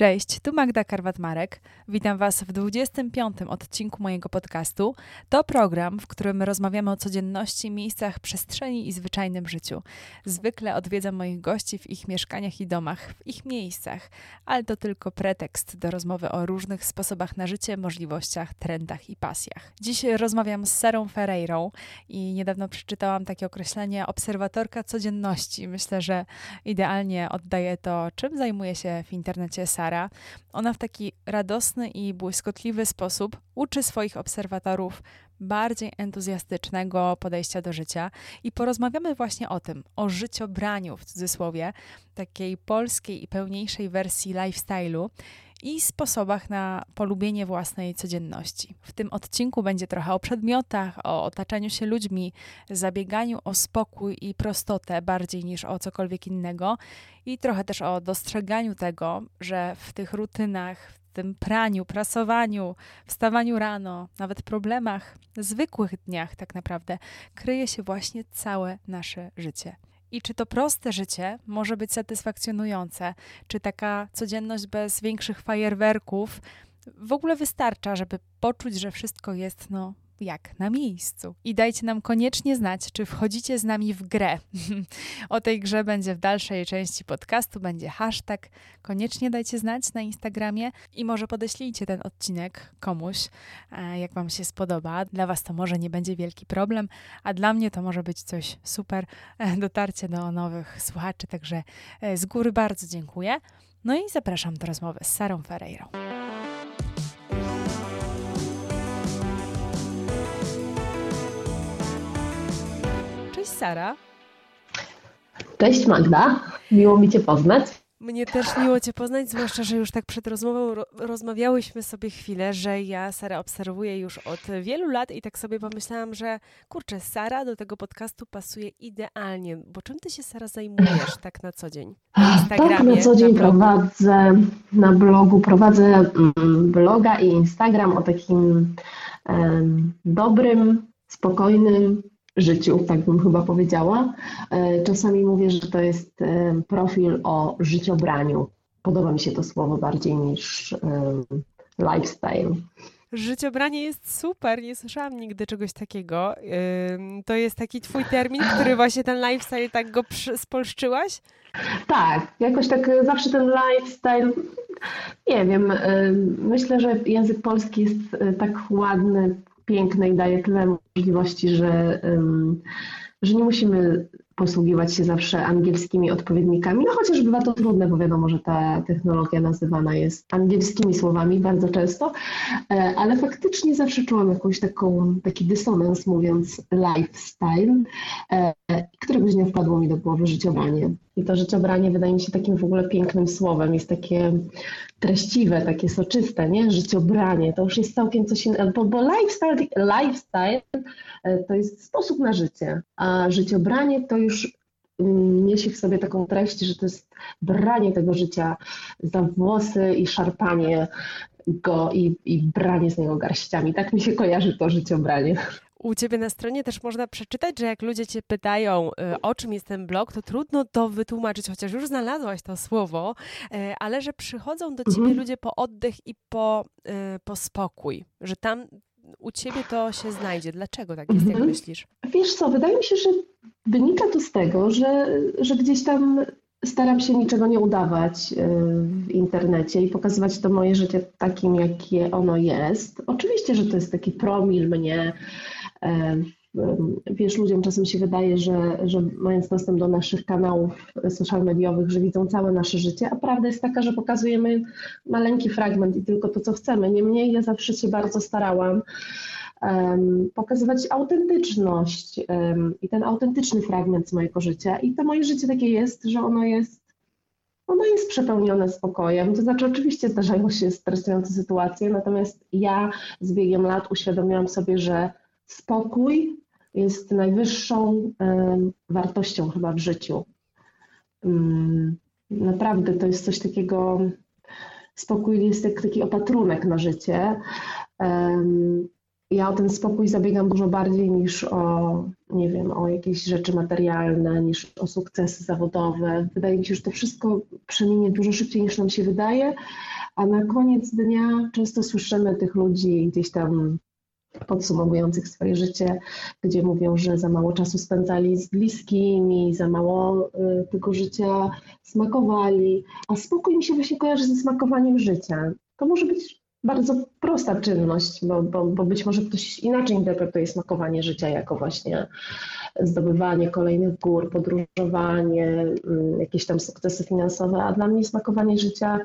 Cześć, tu Magda Karwat-Marek. Witam Was w 25. odcinku mojego podcastu. To program, w którym rozmawiamy o codzienności, miejscach, przestrzeni i zwyczajnym życiu. Zwykle odwiedzam moich gości w ich mieszkaniach i domach, w ich miejscach, ale to tylko pretekst do rozmowy o różnych sposobach na życie, możliwościach, trendach i pasjach. Dziś rozmawiam z Sarą Ferreirą i niedawno przeczytałam takie określenie obserwatorka codzienności. Myślę, że idealnie oddaje to, czym zajmuje się w internecie Sara Sara, ona w taki radosny i błyskotliwy sposób uczy swoich obserwatorów bardziej entuzjastycznego podejścia do życia. I porozmawiamy właśnie o tym, o życiobraniu w cudzysłowie, takiej polskiej i pełniejszej wersji lifestyle'u i sposobach na polubienie własnej codzienności. W tym odcinku będzie trochę o przedmiotach, o otaczaniu się ludźmi, zabieganiu o spokój i prostotę bardziej niż o cokolwiek innego i trochę też o dostrzeganiu tego, że w tych rutynach, w tym praniu, prasowaniu, wstawaniu rano, nawet problemach, zwykłych dniach tak naprawdę, kryje się właśnie całe nasze życie. I czy to proste życie może być satysfakcjonujące? Czy taka codzienność bez większych fajerwerków w ogóle wystarcza, żeby poczuć, że wszystko jest no, jak na miejscu. I dajcie nam koniecznie znać, czy wchodzicie z nami w grę. o tej grze będzie w dalszej części podcastu, będzie hashtag. Koniecznie dajcie znać na Instagramie i może podeślijcie ten odcinek komuś, e, jak Wam się spodoba. Dla Was to może nie będzie wielki problem, a dla mnie to może być coś super, e, dotarcie do nowych słuchaczy, także e, z góry bardzo dziękuję. No i zapraszam do rozmowy z Sarą Ferreirą. Sara. Cześć Magda, miło mi Cię poznać. Mnie też miło Cię poznać, zwłaszcza, że już tak przed rozmową ro rozmawiałyśmy sobie chwilę, że ja Sara obserwuję już od wielu lat i tak sobie pomyślałam, że kurczę, Sara do tego podcastu pasuje idealnie, bo czym Ty się, Sara, zajmujesz tak na co dzień? Na tak, na co dzień na prowadzę na blogu, prowadzę mm, bloga i Instagram o takim um, dobrym, spokojnym, życiu, tak bym chyba powiedziała. E, czasami mówię, że to jest e, profil o życiobraniu. Podoba mi się to słowo bardziej niż e, lifestyle. Życiobranie jest super, nie słyszałam nigdy czegoś takiego. To jest taki twój termin, który właśnie ten lifestyle tak go spolszczyłaś? Tak, jakoś tak zawsze ten lifestyle, nie wiem, myślę, że język polski jest tak ładny, piękne i daje tyle możliwości, że, że nie musimy posługiwać się zawsze angielskimi odpowiednikami, no chociaż bywa to trudne, bo wiadomo, że ta technologia nazywana jest angielskimi słowami bardzo często, e, ale faktycznie zawsze czułam jakąś taką, taki dysonans mówiąc lifestyle, e, któregoś dnia wpadło mi do głowy życiowanie. I to życiobranie wydaje mi się takim w ogóle pięknym słowem, jest takie treściwe, takie soczyste, nie? Życiobranie, to już jest całkiem coś innego, bo, bo lifestyle, lifestyle e, to jest sposób na życie, a życiobranie to już mm, niesie w sobie taką treść, że to jest branie tego życia za włosy i szarpanie go i, i branie z niego garściami. Tak mi się kojarzy to życiobranie. U Ciebie na stronie też można przeczytać, że jak ludzie Cię pytają, y, o czym jest ten blog, to trudno to wytłumaczyć, chociaż już znalazłaś to słowo, y, ale że przychodzą do Ciebie mhm. ludzie po oddech i po, y, po spokój, że tam u Ciebie to się znajdzie. Dlaczego tak jest, mhm. jak myślisz? Wiesz co, wydaje mi się, że wynika to z tego, że, że gdzieś tam staram się niczego nie udawać w internecie i pokazywać to moje życie takim, jakie ono jest. Oczywiście, że to jest taki promil mnie, Wiesz, ludziom czasem się wydaje, że, że mając dostęp do naszych kanałów social mediowych, że widzą całe nasze życie, a prawda jest taka, że pokazujemy maleńki fragment i tylko to, co chcemy. Niemniej ja zawsze się bardzo starałam pokazywać autentyczność i ten autentyczny fragment z mojego życia. I to moje życie takie jest, że ono jest ono jest przepełnione spokojem. To znaczy, oczywiście zdarzają się stresujące sytuacje, natomiast ja z biegiem lat uświadomiłam sobie, że spokój jest najwyższą wartością chyba w życiu. Mm, naprawdę to jest coś takiego, spokój jest jak taki opatrunek na życie. Ja o ten spokój zabiegam dużo bardziej niż o nie wiem, o jakieś rzeczy materialne niż o sukcesy zawodowe. Wydaje mi się, że to wszystko przeminie dużo szybciej niż nam się wydaje, a na koniec dnia często słyszymy tych ludzi gdzieś tam podsumowujących swoje życie, gdzie mówią, że za mało czasu spędzali z bliskimi, za mało y, tego życia smakowali, a spokój mi się właśnie kojarzy ze smakowaniem życia. To może być bardzo prosta czynność, bo, bo, bo być może ktoś inaczej interpretuje smakowanie życia jako właśnie zdobywanie kolejnych gór, podróżowanie, y, jakieś tam sukcesy finansowe, a dla mnie smakowanie życia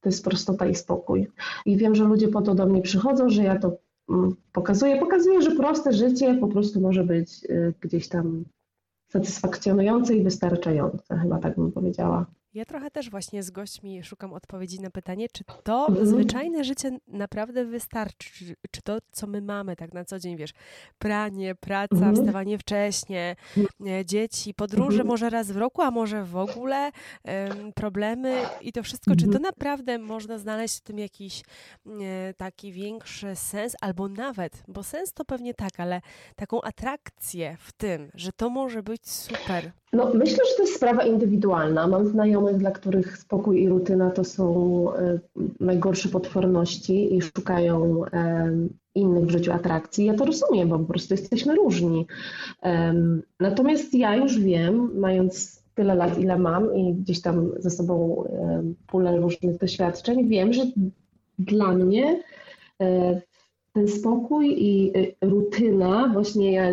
to jest prostota i spokój. I wiem, że ludzie po to do mnie przychodzą, że ja to mm, pokazuję. Pokazuję, że proste życie po prostu może być y, gdzieś tam satysfakcjonujące i wystarczające, chyba tak bym powiedziała. Ja trochę też właśnie z gośćmi szukam odpowiedzi na pytanie, czy to mhm. zwyczajne życie naprawdę wystarczy, czy, czy, to, co my mamy tak na co dzień, wiesz, pranie, praca, mhm. wstawanie wcześnie, e, dzieci, podróże mhm. może raz w roku, a może w ogóle, um, problemy i to wszystko, czy to mhm. naprawdę można znaleźć w tym jakiś e, taki większy sens, albo nawet, bo sens to pewnie tak, ale taką atrakcję w tym, że to może być super. No, myślę, że to jest sprawa indywidualna. Mam znajomych, dla których spokój i rutyna to są e, najgorsze potworności i szukają innych w życiu atrakcji. Ja to rozumiem, bo po prostu jesteśmy różni. Natomiast ja już wiem, mając tyle lat, ile mam i gdzieś tam ze sobą pulę różnych doświadczeń, wiem, że dla mnie e, ten spokój i e, rutyna, właśnie ja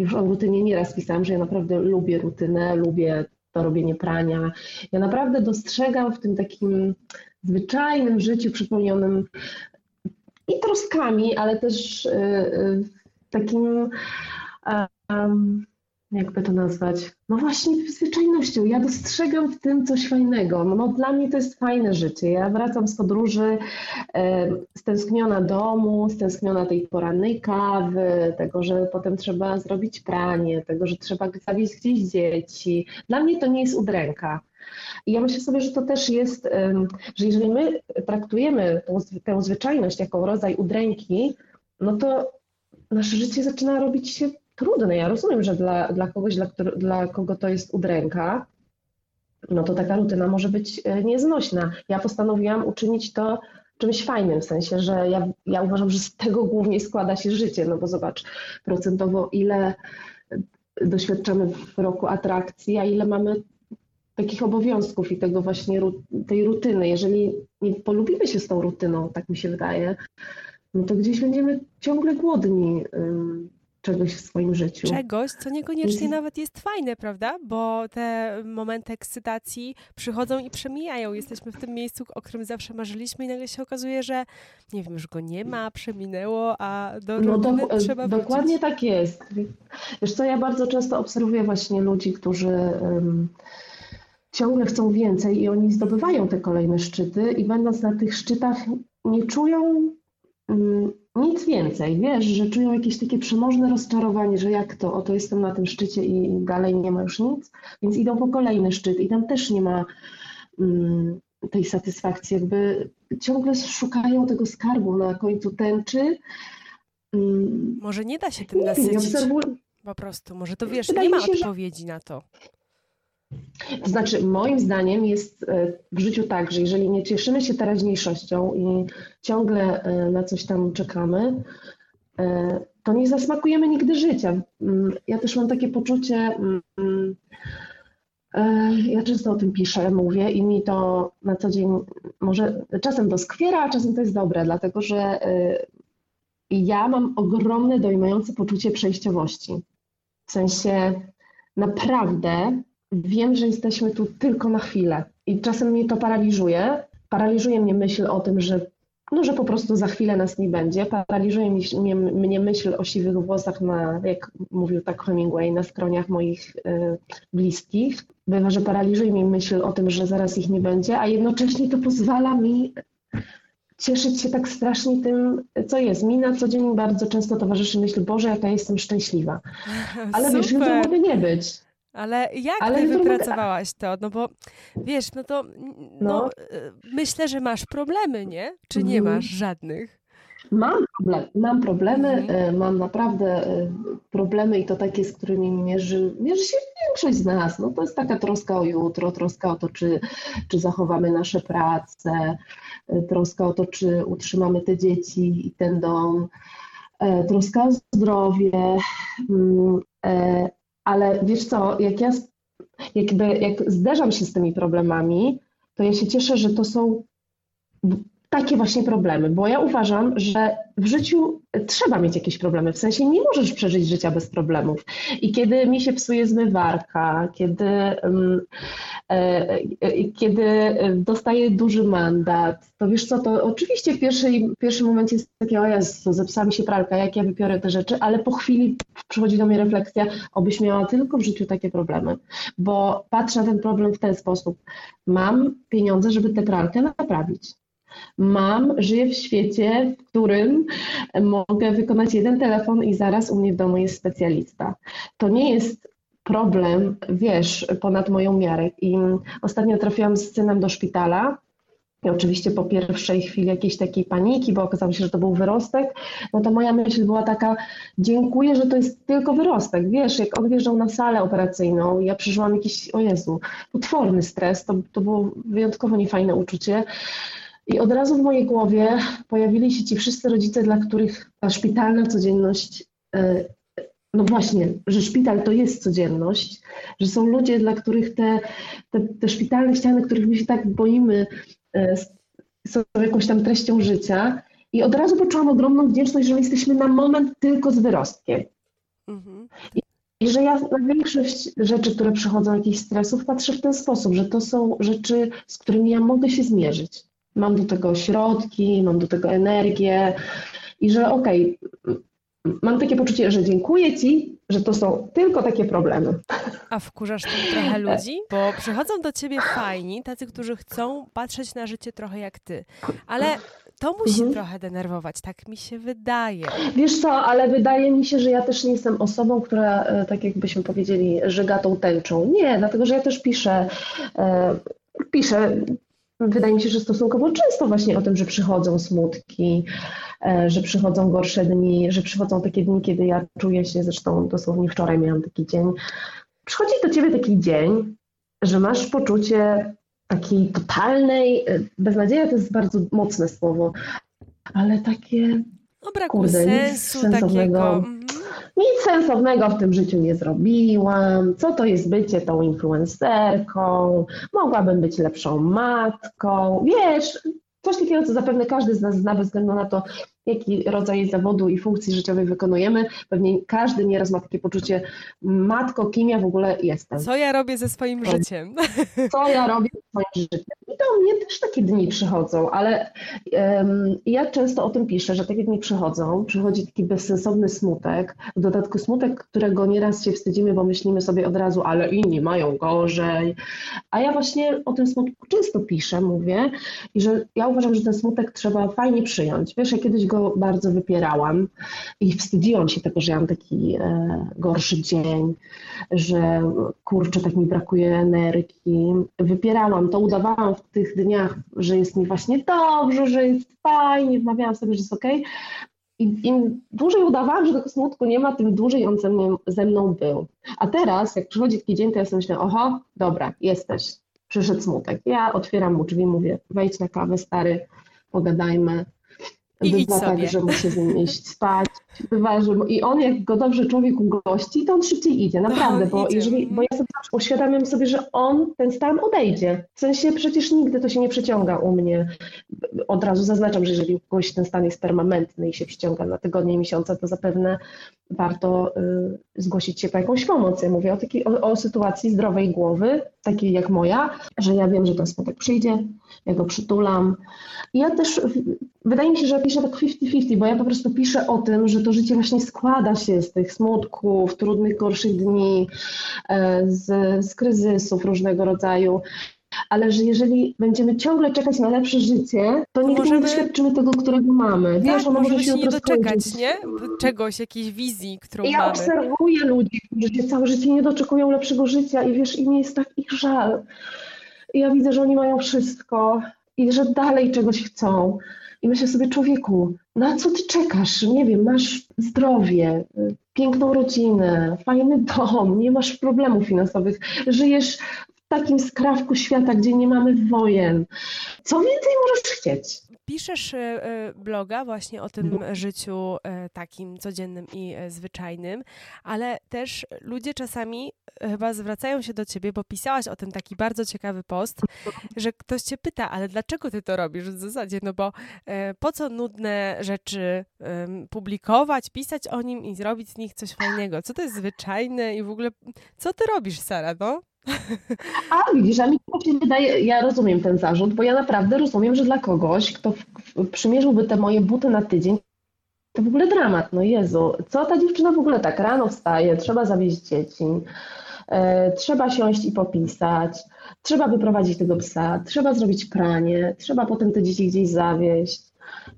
już o rutynie nieraz pisałam, że ja naprawdę lubię rutynę, lubię to robienie prania. Ja naprawdę dostrzegam w tym takim zwyczajnym życiu przypełnionym i troskami, ale też y, y, takim jakby to nazwać, no właśnie zwyczajnością. Ja dostrzegam w tym coś fajnego. No dla mnie to jest fajne życie. Ja wracam z podróży e, stęskniona domu, stęskniona tej porannej kawy, tego, że potem trzeba zrobić pranie, tego, że trzeba zawieźć gdzieś dzieci. Dla mnie to nie jest udręka. I ja myślę sobie, że to też jest, że jeżeli my traktujemy tą, tę zwyczajność jako rodzaj udręki, no to nasze życie zaczyna robić się trudne. Ja rozumiem, że dla, dla kogoś, dla, dla kogo to jest udręka, no to taka rutyna może być e, nieznośna. Ja postanowiłam uczynić to czymś fajnym, w sensie, że ja, ja uważam, że z tego głównie składa się życie, no bo zobacz procentowo ile doświadczamy w roku atrakcji, a ile mamy takich obowiązków i tego właśnie tej rutyny. Jeżeli nie polubimy się z tą rutyną, tak mi się wydaje, no to gdzieś będziemy ciągle głodni czegoś w swoim życiu. Czegoś, co niekoniecznie nawet jest fajne, prawda? Bo te momenty ekscytacji przychodzą i przemijają. Jesteśmy w tym miejscu, o którym zawsze marzyliśmy i nagle się okazuje, że nie wiem, już go nie ma, przeminęło, a do no do, trzeba wrócić. Dokładnie tak jest. Wiesz co, ja bardzo często obserwuję właśnie ludzi, którzy um, ciągle chcą więcej i oni zdobywają te kolejne szczyty i będąc na tych szczytach nie czują um, nic więcej, wiesz, że czują jakieś takie przemożne rozczarowanie, że jak to, oto jestem na tym szczycie i dalej nie ma już nic, więc idą po kolejny szczyt i tam też nie ma um, tej satysfakcji, jakby ciągle szukają tego skarbu na końcu tęczy. Um, może nie da się tym nasycić, po prostu, może to wiesz, Wydaje nie ma się, odpowiedzi że... na to. To znaczy, moim zdaniem jest e, w życiu tak, że jeżeli nie cieszymy się teraźniejszością i ciągle e, na coś tam czekamy, e, to nie zasmakujemy nigdy życia. Mm, ja też mam takie poczucie, mm, ja często o tym piszę, mówię i mi to na co dzień może czasem doskwiera, a czasem to jest dobre, dlatego że ja mam ogromne, dojmujące poczucie przejściowości. W sensie naprawdę wiem, że jesteśmy tu tylko na chwilę i czasem mnie to paraliżuje. Paraliżuje mnie myśl o tym, że, no, że po prostu za chwilę nas nie będzie. Paraliżuje mnie, mnie myśl o siwych włosach, na, jak mówił tak Hemingway, na skroniach moich y, bliskich. Bywa, że paraliżuje mnie myśl o tym, że zaraz ich nie będzie, a jednocześnie to pozwala mi cieszyć się tak strasznie tym, co jest. Mi na co dzień bardzo często towarzyszy myśl, Boże, jaka jestem szczęśliwa. Ale Super. wiesz, jutro mogę nie być. Ale jak Ale ty wypracowałaś to? No bo wiesz, no to no, no. Y, myślę, że masz problemy, nie? Czy nie mhm. masz żadnych? Mam, problem, mam problemy, mhm. mam naprawdę problemy i to takie, z którymi mierzy, mierzy się większość z nas. No to jest taka troska o jutro, troska o to, czy, czy zachowamy nasze prace, troska o to, czy utrzymamy te dzieci i ten dom, troska o zdrowie, mm, ale wiesz co, jak ja jakby, jak zderzam się z tymi problemami, to ja się cieszę, że to są takie właśnie problemy, bo ja uważam, że w życiu trzeba mieć jakieś problemy, w sensie nie możesz przeżyć życia bez problemów. I kiedy mi się psuje zmywarka, kiedy, um, e, e, kiedy dostaję duży mandat, to wiesz co, to oczywiście w, pierwszej, w pierwszym momencie jest takie, o Jezu, zepsała mi się pralka, jak ja wypiorę te rzeczy, ale po chwili przychodzi do mnie refleksja, obyś miała tylko w życiu takie problemy, bo patrzę na ten problem w ten sposób. Mam pieniądze, żeby tę pralkę naprawić Mam, żyję w świecie, w którym mogę wykonać jeden telefon i zaraz u mnie w domu jest specjalista. To nie jest problem, wiesz, ponad moją miarę. I ostatnio trafiłam z synem do szpitala. I oczywiście po pierwszej chwili jakiejś takiej paniki, bo okazało się, że to był wyrostek, no to moja myśl była taka, dziękuję, że to jest tylko wyrostek. Wiesz, jak on wjeżdżał na salę operacyjną, ja przeżyłam jakiś, o Jezu, potworny stres, to, to było wyjątkowo niefajne uczucie. I od razu w mojej głowie pojawili się ci wszyscy rodzice, dla których ta szpitalna codzienność, e, no właśnie, że szpital to jest codzienność, że są ludzie, dla których te, te, te szpitalne ściany, których my się tak boimy, e, są jakąś tam treścią życia. I od razu poczułam ogromną wdzięczność, że my jesteśmy na moment tylko z wyrostkiem. Mhm. I że ja na większość rzeczy, które przychodzą, jakichś stresów, patrzę w ten sposób, że to są rzeczy, z którymi ja mogę się zmierzyć mam do tego środki, mam do tego energię i że okej, okay, mam takie poczucie, że dziękuję Ci, że to są tylko takie problemy. A wkurzasz tym trochę ludzi? Bo przychodzą do Ciebie fajni, tacy, którzy chcą patrzeć na życie trochę jak Ty, ale to musi mhm. trochę denerwować, tak mi się wydaje. Wiesz co, ale wydaje mi się, że ja też nie jestem osobą, która, e, tak jakbyśmy powiedzieli, żyga tą tęczą. Nie, dlatego że ja też piszę, e, piszę wydaje mi się, że stosunkowo często właśnie o tym, że przychodzą smutki, e, że przychodzą gorsze dni, że przychodzą takie dni, kiedy ja czuję się, zresztą dosłownie wczoraj miałam taki dzień, przychodzi do ciebie taki dzień, że masz poczucie takiej totalnej, e, beznadzieja to jest bardzo mocne słowo, ale takie no braku kurde, sensu takiego. Nic sensownego w tym życiu nie zrobiłam. Co to jest bycie tą influencerką? Mogłabym być lepszą matką. Wiesz, coś takiego, co zapewne każdy z nas zna bez względu na to, jaki rodzaj zawodu i funkcji życiowej wykonujemy. Pewnie każdy nieraz ma takie poczucie, matko, kim ja w ogóle jestem. Co ja robię ze swoim życiem? Co ja robię ze swoim życiem? I do mnie też takie dni przychodzą, ale um, ja często o tym piszę, że takie dni przychodzą, przychodzi taki bezsensowny smutek, w dodatku smutek, którego nieraz się wstydzimy, bo myślimy sobie od razu, ale inni mają gorzej. A ja właśnie o tym smutku często piszę, mówię i że ja uważam, że ten smutek trzeba fajnie przyjąć. Wiesz, ja kiedyś go bardzo wypierałam i wstydziłam się tego, że ja mam taki e, gorszy dzień, że kurczę, tak mi brakuje energii. Wypierałam to, udawałam w tych dniach, że jest mi właśnie dobrze, że jest fajnie, wmawiałam sobie, że jest okej. Okay. I im dłużej udawałam, że tego smutku nie ma, tym dłużej on ze mną, ze mną był. A teraz, jak przychodzi taki dzień, to ja sobie myślę, oho, dobra, jesteś, przyszedł smutek. Ja otwieram mu drzwi, mówię, wejdź na kawę, stary, pogadajmy, bywa tak, że musi z nim iść spać. Bywa, że, I on, jak go dobrze człowiek ugości, to on szybciej idzie, naprawdę, bo, idzie. Jeżeli, bo ja sobie uświadamiam sobie, że on, ten stan odejdzie. W sensie przecież nigdy to się nie przeciąga u mnie. Od razu zaznaczam, że jeżeli u kogoś ten stan jest permanentny i się przeciąga na tygodnie i miesiące, to zapewne warto y, zgłosić się po jakąś pomoc. Ja mówię o, takiej, o, o sytuacji zdrowej głowy, takiej jak moja, że ja wiem, że ten smutek przyjdzie, ja go przytulam. I ja też, wydaje mi się, że ja piszę tak 50-50, bo ja po prostu piszę o tym, że to życie właśnie składa się z tych smutków, trudnych, gorszych dni, e, z, z kryzysów różnego rodzaju ale że jeżeli będziemy ciągle czekać na lepsze życie, to nigdy możemy... nie doświadczymy tego, którego mamy. Wiesz, tak, ono może się nie doczekać, nie? Czegoś, jakiejś wizji, którą ja mamy. Ja obserwuję ludzi, którzy się całe życie nie doczekują lepszego życia i wiesz, im jest tak ich żal. Ja widzę, że oni mają wszystko i że dalej czegoś chcą. I myślę sobie, człowieku, na co ty czekasz? Nie wiem, masz zdrowie, piękną rodzinę, fajny dom, nie masz problemów finansowych, żyjesz takim skrawku świata, gdzie nie mamy wojen. Co więcej możesz chcieć? Piszesz e, e, bloga właśnie o tym mhm. życiu e, takim codziennym i zwyczajnym, ale też ludzie czasami chyba zwracają się do ciebie, bo pisałaś o tym taki bardzo ciekawy post, że ktoś cię pyta, ale dlaczego ty to robisz w zasadzie? No bo po co nudne rzeczy publikować, pisać o nim i zrobić z nich coś fajnego? Co to jest zwyczajne i w ogóle co ty robisz, Sara, no? A widzisz, a mi się wydaje, ja rozumiem ten zarzut, bo ja naprawdę rozumiem, że dla kogoś, kto przymierzyłby te moje buty na tydzień, to w ogóle dramat, no Jezu, co ta dziewczyna w ogóle tak rano wstaje, trzeba zawieźć dzieci, e, trzeba siąść i popisać, trzeba wyprowadzić tego psa, trzeba zrobić pranie, trzeba potem te dzieci gdzieś zawieźć,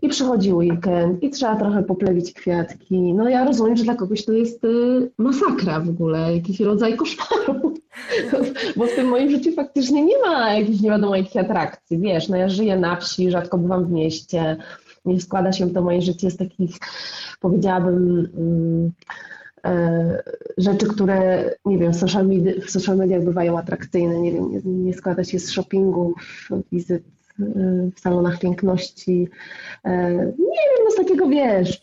i przychodzi weekend i trzeba trochę poplewić kwiatki. No ja rozumiem, że dla kogoś to jest y, masakra w ogóle, jakiś rodzaj koszmaru, bo w tym moim życiu faktycznie nie ma jakichś nie wiadomo jakich atrakcji, wiesz, no ja żyję na wsi, rzadko bywam w mieście, nie składa się to moje życie z takich, powiedziałabym, mm, e, rzeczy, które, nie wiem, w social, media, w social mediach bywają atrakcyjne, nie wiem, nie, nie składa się z shoppingów, wizyt w salonach piękności. E, nie wiem, no z takiego wiesz,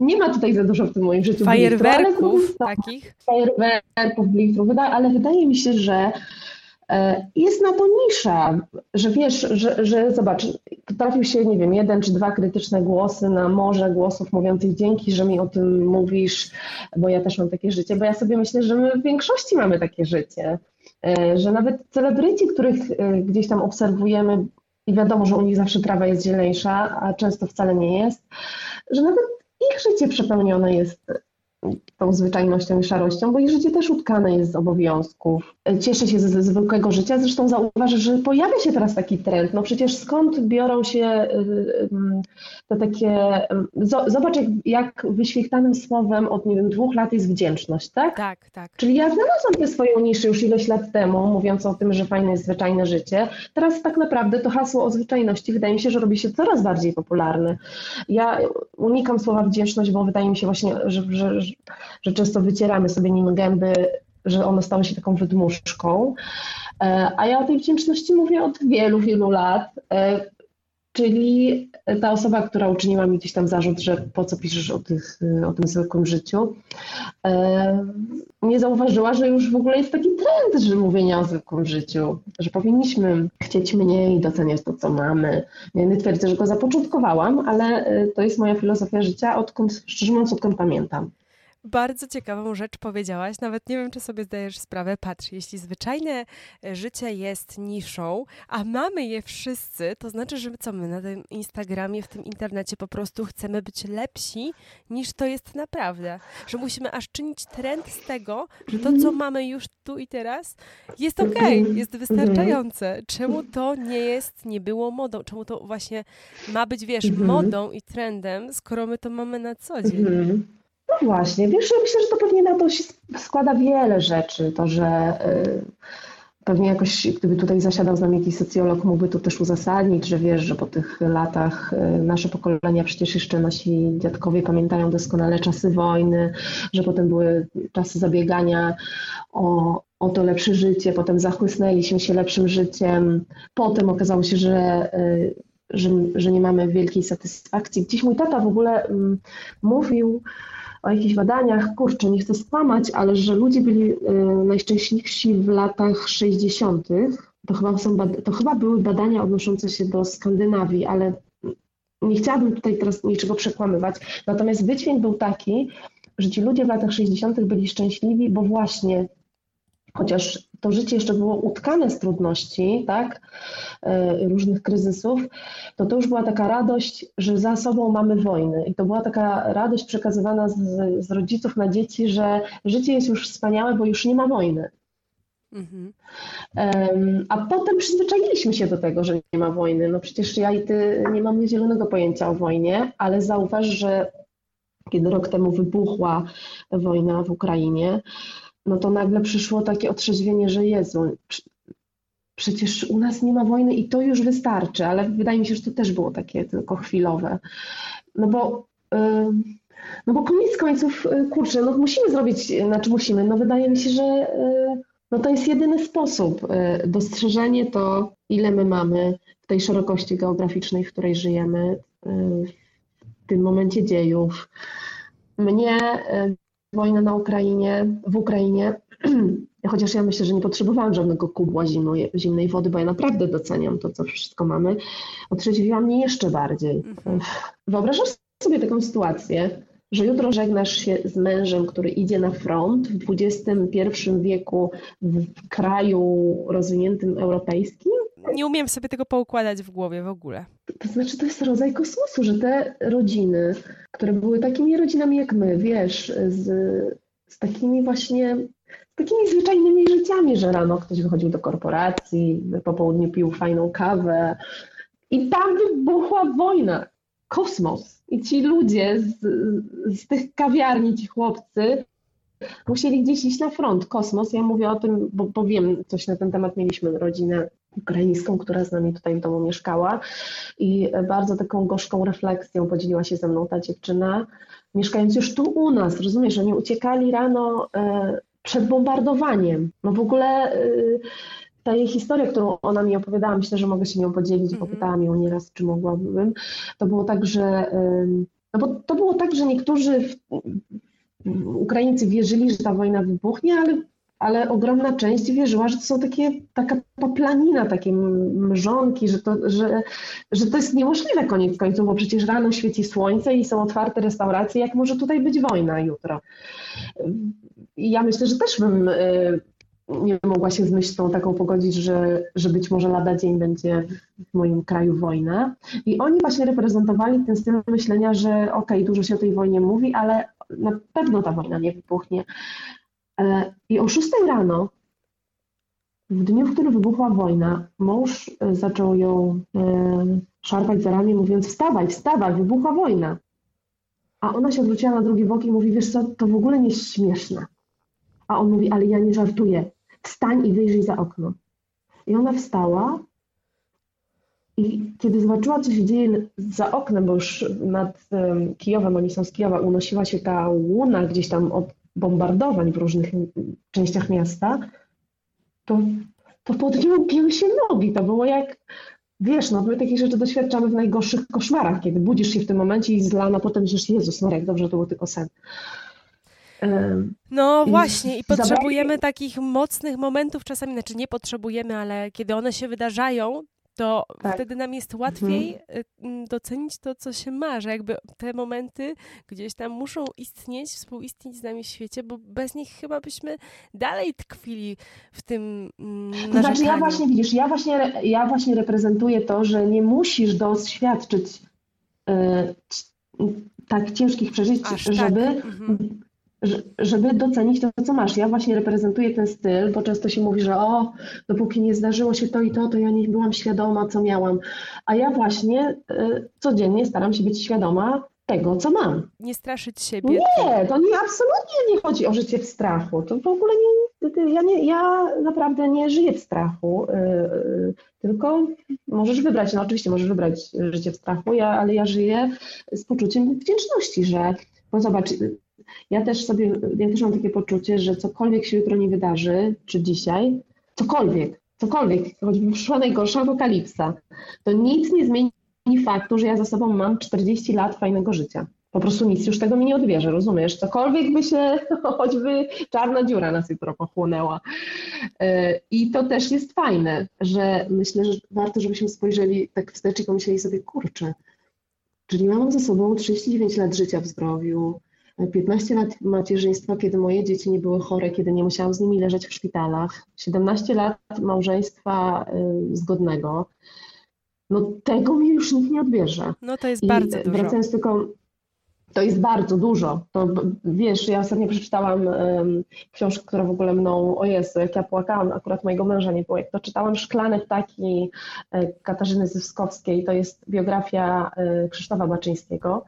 nie ma tutaj za dużo w tym moim życiu. Fajerwerków takich? Fajerwerków, blichtów, ale wydaje mi się, że e, jest na to nisza, że wiesz, że, że zobacz, trafił się, nie wiem, jeden czy dwa krytyczne głosy na morze głosów mówiących dzięki, że mi o tym mówisz, bo ja też mam takie życie, bo ja sobie myślę, że my w większości mamy takie życie. E, że nawet celebryci, których e, gdzieś tam obserwujemy i wiadomo, że u nich zawsze trawa jest zieleńsza, a często wcale nie jest, że nawet ich życie przepełnione jest tą zwyczajnością i szarością, bo ich życie też utkane jest z obowiązków. Cieszę się ze zwykłego życia, zresztą zauważę, że pojawia się teraz taki trend. No przecież skąd biorą się y, y, te takie... Zobacz, jak, jak wyświechtanym słowem od, nie wiem, dwóch lat jest wdzięczność, tak? Tak, tak. Czyli ja znalazłam tę swoją niszę już ileś lat temu, mówiąc o tym, że fajne jest zwyczajne życie. Teraz tak naprawdę to hasło o zwyczajności wydaje mi się, że robi się coraz bardziej popularne. Ja unikam słowa wdzięczność, bo wydaje mi się właśnie, że, że, że często wycieramy sobie nim gęby, że ono stało się taką wydmuszką. E, a ja o tej wdzięczności mówię od wielu, wielu lat. E, czyli ta osoba, która uczyniła mi gdzieś tam zarzut, że po co piszesz o, tych, o tym zwykłym życiu, e, nie zauważyła, że już w ogóle jest taki trend, że mówienia o zwykłym życiu, że powinniśmy chcieć mniej, doceniać to, co mamy. Ja nie twierdzę, że go zapoczątkowałam, ale to jest moja filozofia życia, odkąd, szczerze mówiąc, odkąd pamiętam bardzo ciekawą rzecz powiedziałaś. Nawet nie wiem, czy sobie zdajesz sprawę. Patrz, jeśli zwyczajne e, życie jest niszą, a mamy je wszyscy, to znaczy, że co my na tym Instagramie, w tym internecie po prostu chcemy być lepsi niż to jest naprawdę. Że musimy aż czynić trend z tego, że to, co mamy już tu i teraz, jest okej, okay, jest wystarczające. Czemu to nie jest, nie było modą? Czemu to właśnie ma być, wiesz, mhm. modą i trendem, skoro my to mamy na co dzień? No właśnie, wiesz, ja myślę, że to pewnie na to się składa wiele rzeczy. To, że y, pewnie jakoś, gdyby tutaj zasiadał z nami jakiś socjolog, mógłby to też uzasadnić, że wiesz, że po tych latach y, nasze pokolenia, przecież jeszcze nasi dziadkowie pamiętają doskonale czasy wojny, że potem były czasy zabiegania o, o to lepsze życie, potem zachłysnęliśmy się lepszym życiem, potem okazało się, że y, że, że nie mamy wielkiej satysfakcji. Gdzieś mój tata w ogóle um, mówił, o jakichś badaniach, kurczę, nie chcę skłamać, ale że ludzie byli y, najszczęśliwsi w latach 60. To chyba, są, to chyba były badania odnoszące się do Skandynawii, ale nie chciałabym tutaj teraz niczego przekłamywać. Natomiast wydźwięk był taki, że ci ludzie w latach 60. byli szczęśliwi, bo właśnie chociaż to życie jeszcze było utkane z trudności, tak, e, różnych kryzysów, to to już była taka radość, że za sobą mamy wojny. I to była taka radość przekazywana z, z rodziców na dzieci, że życie jest już wspaniałe, bo już nie ma wojny. Mhm. A potem przyzwyczailiśmy się do tego, że nie ma wojny. No przecież ja i ty nie mamy zielonego pojęcia o wojnie, ale zauważ, że kiedy rok temu wybuchła wojna w Ukrainie, no to nagle przyszło takie otrzeźwienie, że Jezu, przecież u nas nie ma wojny i to już wystarczy, ale wydaje mi się, że to też było takie tylko chwilowe. No bo, no bo koniec końców, kurczę, no musimy zrobić, znaczy musimy, no wydaje mi się, że no to jest jedyny sposób. Dostrzeżenie to, ile my mamy w tej szerokości geograficznej, w której żyjemy, w tym momencie dziejów. Mnie wojna na Ukrainie, w Ukrainie chociaż ja myślę, że nie potrzebowałam żadnego kubła zimnej, zimnej wody, bo ja naprawdę doceniam to, co wszystko mamy, otrzeźwiła mnie jeszcze bardziej. Mhm. Wyobrażasz sobie taką sytuację, że jutro żegnasz się z mężem, który idzie na front w XXI wieku w kraju rozwiniętym europejskim? Nie umiem sobie tego poukładać w głowie w ogóle. To znaczy, to jest rodzaj kosmosu, że te rodziny, które były takimi rodzinami jak my, wiesz, z, z takimi właśnie takimi zwyczajnymi życiami, że rano ktoś wychodził do korporacji, po południu pił fajną kawę i tam wybuchła wojna, kosmos. I ci ludzie z, z tych kawiarni, ci chłopcy, musieli gdzieś iść na front, kosmos. Ja mówię o tym, bo, bo wiem coś na ten temat. Mieliśmy rodzinę ukraińską, która z nami tutaj w domu mieszkała i bardzo taką gorzką refleksją podzieliła się ze mną ta dziewczyna, mieszkając już tu u nas, rozumiesz, oni uciekali rano e, przed bombardowaniem. No w ogóle y, ta jej historia, którą ona mi opowiadała, myślę, że mogę się nią podzielić, bo mhm. pytałam ją nieraz, czy mogłabym. To było tak, że no bo to było tak, że niektórzy Ukraińcy wierzyli, że ta wojna wybuchnie, ale, ale ogromna część wierzyła, że to są takie, taka poplanina, takie mrzonki, że to, że, że to jest niemożliwe koniec końców, bo przecież rano świeci słońce i są otwarte restauracje, jak może tutaj być wojna jutro. I ja myślę, że też bym y, nie mogła się z myślą taką pogodzić, że, że być może lada dzień będzie w moim kraju wojna. I oni właśnie reprezentowali ten styl myślenia, że okej, okay, dużo się o tej wojnie mówi, ale na pewno ta wojna nie wybuchnie. E, I o 6 rano, w dniu, w którym wybuchła wojna, mąż e, zaczął ją e, szarpać za ramię, mówiąc: Wstawaj, wstawaj, wybuchła wojna. A ona się odwróciła na drugi bok i mówi: Wiesz co, to w ogóle nie jest śmieszne. A on mówi, ale ja nie żartuję. Wstań i wyjrzyj za okno. I ona wstała i kiedy zobaczyła, co się dzieje za oknem, bo już nad um, Kijowem, oni są z Kijowa, unosiła się ta łuna gdzieś tam od bombardowań w różnych częściach miasta, to, to pod nią piły się nogi. To było jak, wiesz, no my takich rzeczy doświadczamy w najgorszych koszmarach, kiedy budzisz się w tym momencie i zlana, potem myślisz, Jezus Marek, dobrze, to był tylko sen. No właśnie, i potrzebujemy takich mocnych momentów czasami, znaczy nie potrzebujemy, ale kiedy one się wydarzają, to tak. wtedy nam jest łatwiej mhm. docenić to, co się ma, że jakby te momenty gdzieś tam muszą istnieć, współistnieć z nami w świecie, bo bez nich chyba byśmy dalej tkwili w tym narzekaniu. To znaczy ja właśnie, widzisz, ja właśnie, ja właśnie reprezentuję to, że nie musisz doświadczyć y, tak ciężkich przeżyć, Aż żeby tak. mhm żeby docenić to, co masz. Ja właśnie reprezentuję ten styl, bo często się mówi, że o, dopóki nie zdarzyło się to i to, to ja nie byłam świadoma, co miałam. A ja właśnie y, codziennie staram się być świadoma tego, co mam. Nie straszyć siebie. Nie, to nie, absolutnie nie chodzi o życie w strachu. To w ogóle nie, ja, nie, ja naprawdę nie żyję w strachu, yy, tylko możesz wybrać, no oczywiście możesz wybrać życie w strachu, ja, ale ja żyję z poczuciem wdzięczności, że bo zobacz, ja też sobie, ja też mam takie poczucie, że cokolwiek się jutro nie wydarzy, czy dzisiaj, cokolwiek, cokolwiek, choćby przyszła najgorsza apokalipsa, to nic nie zmieni faktu, że ja za sobą mam 40 lat fajnego życia. Po prostu nic już tego mi nie odbierze, rozumiesz? Cokolwiek by się, choćby czarna dziura nas jutro pochłonęła. E, I to też jest fajne, że myślę, że warto, żebyśmy spojrzeli tak wstecz i pomyśleli sobie, kurczę, czyli mam za sobą 39 lat życia w zdrowiu, 15 lat macierzyństwa, kiedy moje dzieci nie były chore, kiedy nie musiałam z nimi leżeć w szpitalach, 17 lat małżeństwa y, zgodnego. No tego mi już nikt nie odbierze. No to jest I bardzo dużo. Wracając tylko, to jest bardzo dużo. To wiesz, ja ostatnio przeczytałam um, książkę, która w ogóle mną, o Jezu, jak ja płakałam, akurat mojego męża nie było, jak to czytałam Szklane ptaki e, Katarzyny Zyskowskiej, to jest biografia e, Krzysztofa Baczyńskiego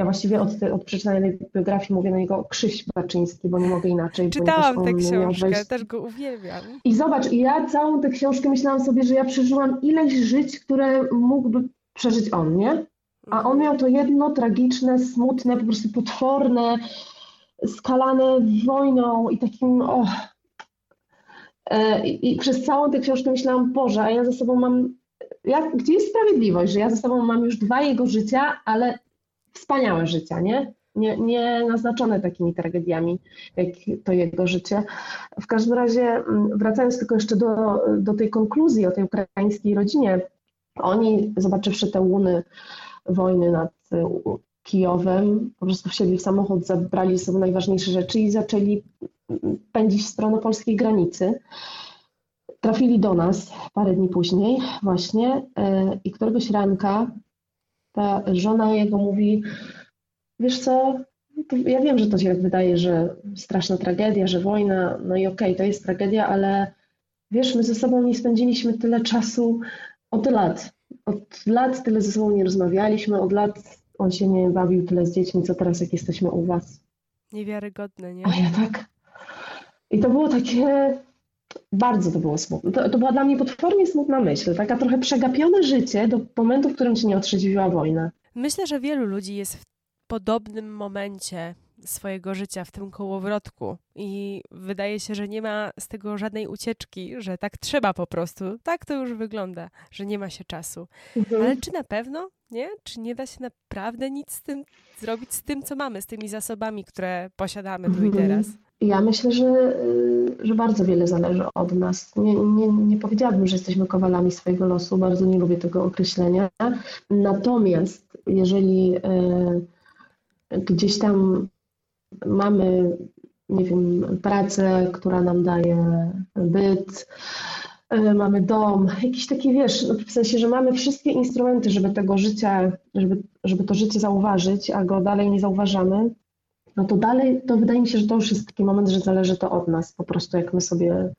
Ja właściwie od, od przeczytania tej biografii mówię na niego Krzyś Baczyński, bo nie mogę inaczej. Czytałam tę książkę, też go uwielbiam. I zobacz, ja całą tę książkę myślałam sobie, że ja przeżyłam ileś żyć, które mógłby przeżyć on, nie? A on mhm. miał to jedno tragiczne, smutne, po prostu potworne, skalane wojną i takim, oh. I przez całą tę książkę myślałam, Boże, a ja ze sobą mam, jak, gdzie jest sprawiedliwość, że ja ze sobą mam już dwa jego życia, ale wspaniałe życia, nie? Nie, nie naznaczone takimi tragediami, jak to jego życie. W każdym razie, mm, wracając tylko jeszcze do, do tej konkluzji o tej ukraińskiej rodzinie, oni, zobaczywszy te łuny wojny nad Kijowem, po prostu wsiedli w samochód, zabrali sobie najważniejsze rzeczy i zaczęli pędzić w stronę polskiej granicy. Trafili do nas parę dni później właśnie e, i któregoś ranka ta żona jego mówi, wiesz co, ja wiem, że to się wydaje, że straszna tragedia, że wojna, no i okej, okay, to jest tragedia, ale wiesz, my ze sobą nie spędziliśmy tyle czasu od lat. Od lat tyle ze sobą nie rozmawialiśmy, od lat on się nie bawił tyle z dziećmi, co teraz, jak jesteśmy u was. Niewiarygodne, nie? A ja tak. I to było takie, bardzo to było smutne. To, to była dla mnie potwornie smutna myśl, taka trochę przegapione życie do momentu, w którym cię nie otrzeźwiła wojna. Myślę, że wielu ludzi jest w podobnym momencie swojego życia w tym kołowrotku i wydaje się, że nie ma z tego żadnej ucieczki, że tak trzeba po prostu. Tak to już wygląda, że nie ma się czasu. Mhm. Ale czy na pewno, nie? Czy nie da się naprawdę nic z tym zrobić, z tym, co mamy, z tymi zasobami, które posiadamy tu i mhm. teraz? Ja myślę, że, y, że bardzo wiele zależy od nas. Nie, nie, nie powiedziałabym, że jesteśmy kowalami swojego losu, bardzo nie lubię tego określenia. Natomiast jeżeli y, gdzieś tam mamy, nie wiem, pracę, która nam daje byt, y, mamy dom, jakiś taki, wiesz, no, w sensie, że mamy wszystkie instrumenty, żeby tego życia, żeby, żeby to życie zauważyć, a go dalej nie zauważamy, no to dalej, to wydaje mi się, że to już jest taki moment, że zależy to od nas, po prostu jak my sobie,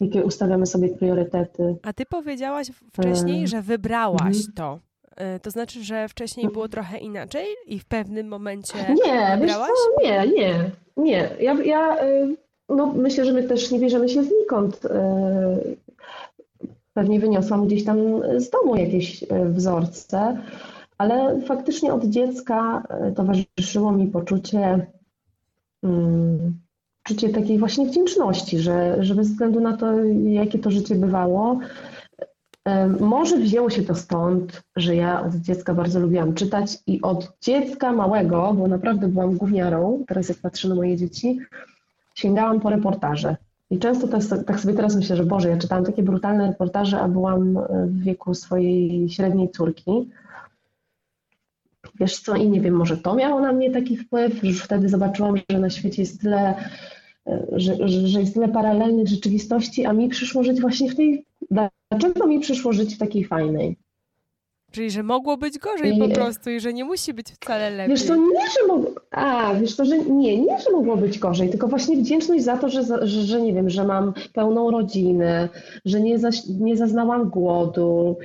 jakie ustawiamy sobie priorytety. A ty powiedziałaś wcześniej, że wybrałaś mhm. to. E, to znaczy, że wcześniej było trochę inaczej i w pewnym momencie nie, wybrałaś? Co? Nie, nie, nie. Ja, ja e, no, myślę, że my też nie bierzemy się znikąd. E, pewnie wyniosłam gdzieś tam z domu jakieś wzorce, ale faktycznie od dziecka towarzyszyło mi poczucie, um, poczucie takiej właśnie wdzięczności, że, że bez względu na to, jakie to życie bywało, może wzięło się to stąd, że ja od dziecka bardzo lubiłam czytać i od dziecka małego, bo naprawdę byłam gówniarą, teraz jak patrzę na moje dzieci, sięgałam po reportaże. I często tak, tak sobie teraz myślę, że Boże, ja czytałam takie brutalne reportaże, a byłam e, w wieku swojej średniej córki. Wiesz co, i nie wiem, może to miało na mnie taki wpływ, że wtedy zobaczyłam, że na świecie jest tyle, e, że, że jest tyle paralelnych rzeczywistości, a mi przyszło żyć właśnie w tej Dlaczego mi przyszło żyć w takiej fajnej? Czyli, że mogło być gorzej po prostu i że nie musi być wcale lepiej. Wiesz to nie, że mogło... A, wiesz to, że nie, nie, że mogło być gorzej, tylko właśnie wdzięczność za to, że, że, że nie wiem, że mam pełną rodzinę, że nie, za, nie zaznałam głodu.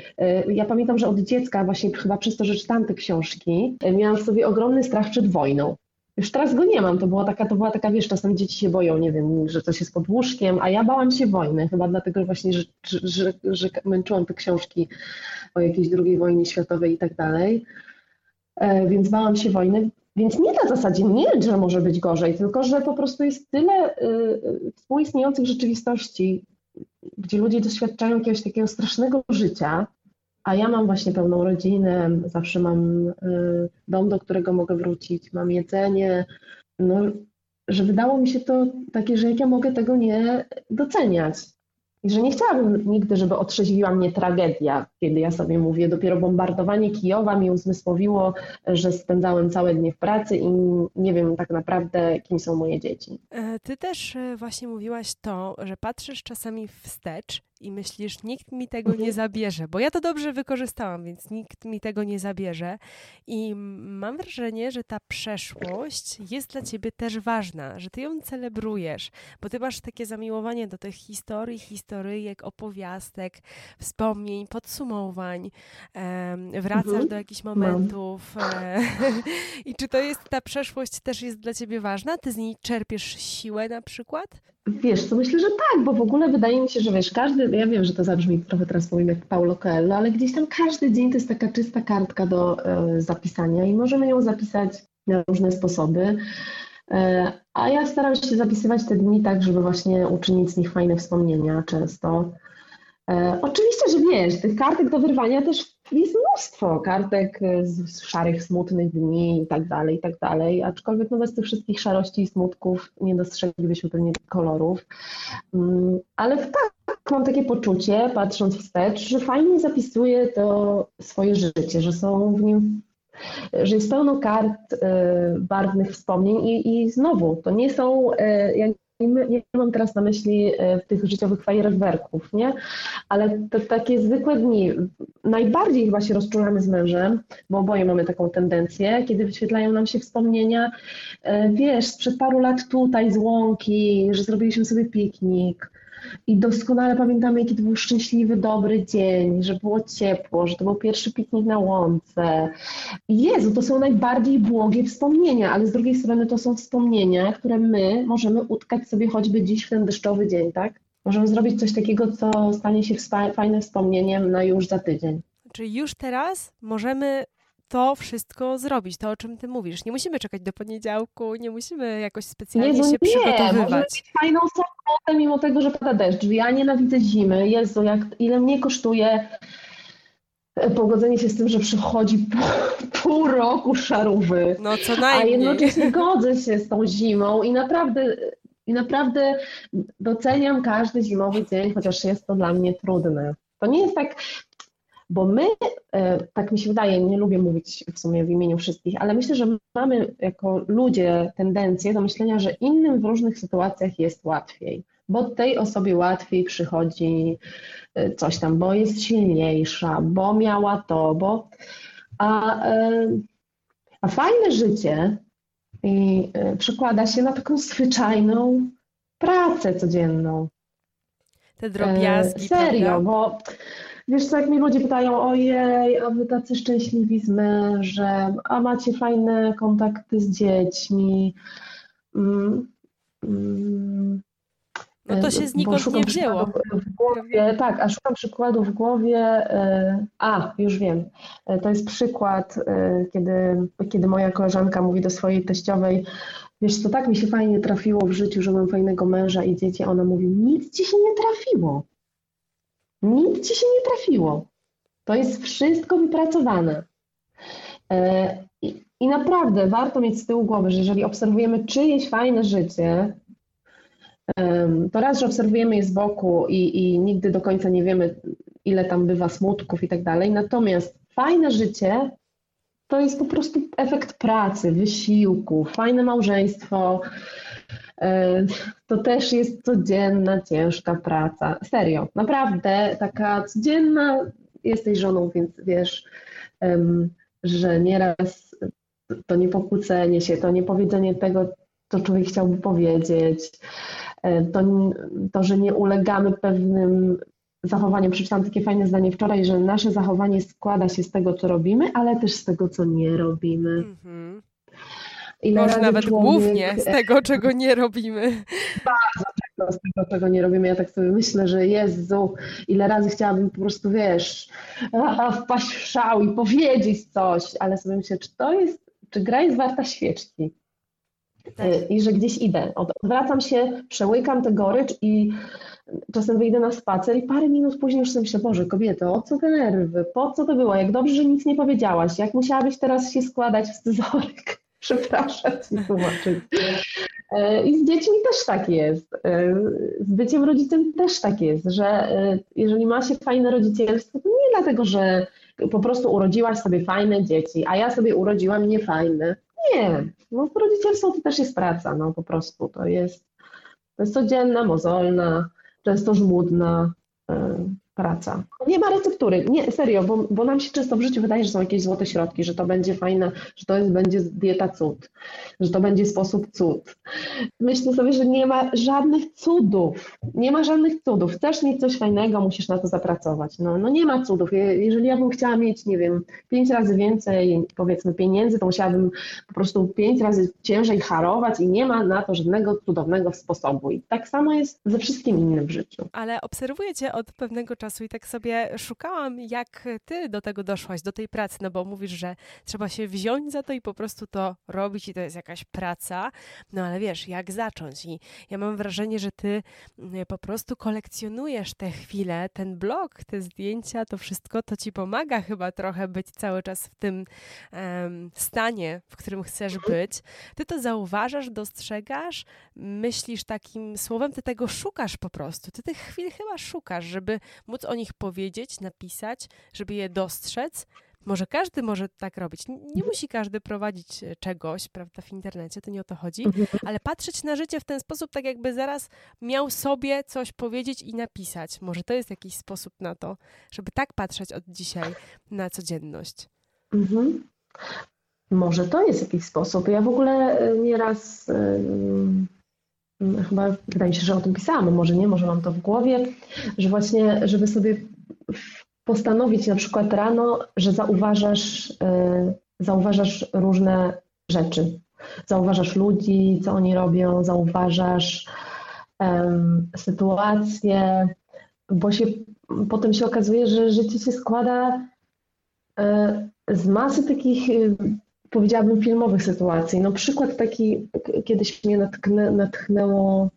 Y, ja pamiętam, że od dziecka właśnie chyba przez to, że czytałam te książki, y, miałam w sobie ogromny strach przed wojną. Już teraz go nie mam. To była taka, to była taka, wiesz, czasem dzieci się boją, nie wiem, że coś jest pod łóżkiem, a ja bałam się wojny, chyba dlatego właśnie, że, że, że męczyłam te książki o jakiejś drugiej wojnie światowej i tak dalej. E, więc bałam się wojny. Więc nie na zasadzie nie, że może być gorzej, tylko że po prostu jest tyle y, y, współistniejących rzeczywistości, gdzie ludzie doświadczają jakiegoś takiego strasznego życia, a ja mam właśnie pełną rodzinę, zawsze mam y, dom, do którego mogę wrócić, mam jedzenie. No, że wydało mi się to takie, że jak ja mogę tego nie doceniać. I że nie chciałabym nigdy, żeby otrzeźwiła mnie tragedia, kiedy ja sobie mówię, dopiero bombardowanie Kijowa mi uzmysłowiło, że spędzałem całe dnie w pracy i nie wiem tak naprawdę, kim są moje dzieci. E, ty też e, właśnie mówiłaś to, że patrzysz czasami wstecz i myślisz, nikt mi tego nie mhm. zabierze, bo ja to dobrze wykorzystałam, więc nikt mi tego nie zabierze. I mam wrażenie, że ta przeszłość jest dla ciebie też ważna, że ty ją celebrujesz, bo ty masz takie zamiłowanie do tych historii, historyjek, opowiastek, wspomnień, podsumowań podsumowań, wracasz mhm. do jakichś momentów. E, I czy to jest, ta przeszłość też jest dla ciebie ważna? Ty z niej czerpiesz siłę na przykład? Wiesz co, myślę, że tak, bo w ogóle wydaje mi się, że wiesz, każdy, ja wiem, że to zabrzmi trochę teraz powiem jak Paulo Coelho, ale gdzieś tam każdy dzień to jest taka czysta kartka do e, zapisania i możemy ją zapisać na różne sposoby. E, a ja staram się zapisywać te dni tak, żeby właśnie uczynić z nich fajne wspomnienia często. E, oczywiście, że wiesz, tych kartek do wyrwania też jest mnóstwo kartek z szarych, smutnych dni i tak dalej, i tak dalej, aczkolwiek no bez tych wszystkich szarości i smutków nie dostrzeglibyśmy pewnie kolorów. Mm, ale tak, mam takie poczucie, patrząc wstecz, że fajnie zapisuję to swoje życie, że są w nim że jest pełno kart y, barwnych wspomnień i, i znowu, to nie są, nie, nie mam teraz na myśli y, tych życiowych fajerwerków, nie? Ale to takie zwykłe dni. Najbardziej chyba się rozczulamy z mężem, bo oboje mamy taką tendencję, kiedy wyświetlają nam się wspomnienia, wiesz, sprzed paru lat tutaj z łąki, że zrobiliśmy sobie piknik, i doskonale pamiętamy, jaki to był szczęśliwy, dobry dzień, że było ciepło, że to był pierwszy piknik na łące. Jezu, to są najbardziej błogie wspomnienia, ale z drugiej strony to są wspomnienia, które my możemy utkać sobie choćby dziś w ten deszczowy dzień, tak? Możemy zrobić coś takiego, co stanie się fajnym wspomnieniem na już za tydzień. Czyli już teraz możemy to wszystko zrobić, to o czym ty mówisz. Nie musimy czekać do poniedziałku, nie musimy jakoś specjalnie nie, się nie, przygotowywać. Możemy mieć fajną sobotę, mimo tego, że pada deszcz. Ja nienawidzę zimy. Jezu, jak, ile mnie kosztuje e, pogodzenie się z tym, że przychodzi pół, pół roku szarówy. No co najmniej. A jednocześnie godzę się z tą zimą i naprawdę i naprawdę doceniam każdy zimowy dzień, chociaż jest to dla mnie trudne. To nie jest tak, bo my, e, tak mi się wydaje, nie lubię mówić w sumie w imieniu wszystkich, ale myślę, że mamy jako ludzie tendencję do myślenia, że innym w różnych sytuacjach jest łatwiej, bo tej osobie łatwiej przychodzi e, coś tam, bo jest silniejsza, bo miała to, bo. A, e, a fajne życie i przekłada się na taką zwyczajną pracę codzienną. Te drobiazgi. Serio, prawda? bo Wiesz co, jak mi ludzie pytają, ojej, a wy tacy szczęśliwi z mężem, a macie fajne kontakty z dziećmi. Mm, mm, no to się znikąd nie wzięło. Głowie, tak, a szukam przykładu w głowie. E, a, już wiem. E, to jest przykład, e, kiedy, kiedy moja koleżanka mówi do swojej teściowej, wiesz co, tak mi się fajnie trafiło w życiu, że mam fajnego męża i dzieci. Ona mówi, nic ci się nie trafiło. Nic ci się nie trafiło. To jest wszystko wypracowane. E, I, I, naprawdę warto mieć z tyłu głowy, że jeżeli obserwujemy czyjeś fajne życie, to raz, że obserwujemy je z boku i, i nigdy do końca nie wiemy, ile tam bywa smutków i tak dalej. Natomiast fajne życie to jest po prostu efekt pracy, wysiłku, fajne małżeństwo, to też jest codzienna, ciężka praca. Serio, naprawdę taka codzienna, jesteś żoną, więc wiesz, że nieraz to niepokłócenie się, to niepowiedzenie tego, co człowiek chciałby powiedzieć, e, to, to, że nie ulegamy pewnym zachowaniom. Przeczytałam takie fajne zdanie wczoraj, że nasze zachowanie składa się z tego, co robimy, ale też z tego, co nie robimy. Mm -hmm. Ile Może nawet człowiek... głównie z tego, czego nie robimy. Bardzo często z tego, czego nie robimy. Ja tak sobie myślę, że Jezu, ile razy chciałabym po prostu, wiesz, wpaść w szał i powiedzieć coś, ale sobie myślę, czy to jest, czy gra jest warta świeczki? Tak. I że gdzieś idę. Odwracam się, przełykam tę gorycz i czasem wyjdę na spacer i parę minut później już sobie myślę, Boże, kobieto, o co te nerwy, po co to było, jak dobrze, że nic nie powiedziałaś, jak musiałabyś teraz się składać w scyzoryk przepraszam i tłumaczyć. E, I z dziećmi też tak jest. E, z byciem rodzicem też tak jest, że e, jeżeli ma się fajne rodzicielstwo, to nie dlatego, że po prostu urodziłaś sobie fajne dzieci, a ja sobie urodziłam niefajne. Nie, no rodzicielstwo to też jest praca, no po prostu to jest, to jest codzienna, mozolna, często żmudna praca. Nie ma receptury, nie, serio, bo, bo nam się często w życiu wydaje, że są jakieś złote środki, że to będzie fajne, że to jest, będzie dieta cud, że to będzie sposób cud. Myślę sobie, że nie ma żadnych cudów, nie ma żadnych cudów. Chcesz mieć coś fajnego, musisz na to zapracować. No, no nie ma cudów. Jeżeli ja bym chciała mieć, nie wiem, pięć razy więcej, powiedzmy, pieniędzy, to musiałabym po prostu pięć razy ciężej harować i nie ma na to żadnego cudownego sposobu. I tak samo jest ze wszystkim innym w życiu. Ale obserwuję cię od pewnego czasu i tak sobie szukałam, jak ty do tego doszłaś, do tej pracy, no bo mówisz, że trzeba się wziąć za to i po prostu to robić i to jest jakaś praca, no ale wiesz, jak zacząć? I ja mam wrażenie, że ty mm, po prostu kolekcjonujesz te chwile, ten blog, te zdjęcia, to wszystko, to ci pomaga chyba trochę być cały czas w tym um, stanie, w którym chcesz być. Ty to zauważasz, dostrzegasz, myślisz takim słowem, ty tego szukasz po prostu. Ty tych chwil chyba szukasz, żeby móc o nich powiedzieć, napisać, żeby je dostrzec. Może każdy może tak robić. Nie musi każdy prowadzić e, czegoś, prawda, w internecie, to nie o to chodzi, mhm. ale patrzeć na życie w ten sposób, tak jakby zaraz miał sobie coś powiedzieć i napisać. Może to jest jakiś sposób na to, żeby tak patrzeć od dzisiaj na codzienność. Mhm. Może to jest jakiś sposób. Ja w ogóle e, nieraz chyba wydaje mi się, że o tym pisałam, może nie, może mam to w głowie, że właśnie, żeby sobie postanowić na przykład rano, że zauważasz, e, zauważasz różne rzeczy. Zauważasz ludzi, co oni robią, zauważasz um, sytuacje, bo się potem się okazuje, że życie się składa e, z masy takich powiedziałabym, filmowych sytuacji. No przykład taki, kiedyś mnie natknę, natchnęło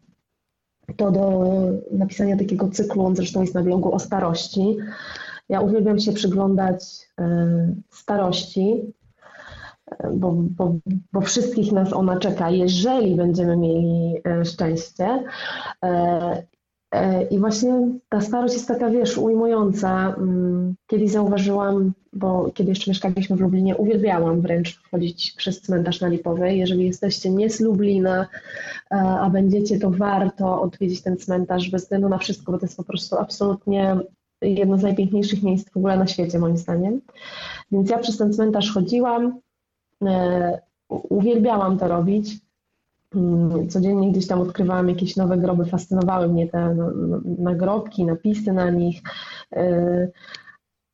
to do napisania takiego cyklu, on zresztą jest na blogu o starości. Ja uwielbiam się przyglądać e, starości, e, bo, bo, bo wszystkich nas ona czeka, jeżeli będziemy mieli e, szczęście. E, I właśnie ta starość jest taka, wiesz, ujmująca. Mm, kiedyś zauważyłam, bo kiedy jeszcze mieszkaliśmy w Lublinie, uwielbiałam wręcz chodzić przez cmentarz na Lipowej. Jeżeli jesteście nie z Lublina, e, a będziecie, to warto odwiedzić ten cmentarz bez względu na wszystko, bo to jest po prostu absolutnie jedno z najpiękniejszych miejsc w ogóle na świecie, moim zdaniem. Więc ja przez ten cmentarz chodziłam, e, uwielbiałam to robić. Mm, codziennie gdzieś tam odkrywałam jakieś nowe groby, fascynowały mnie te no, no, nagrobki, napisy na nich. Y,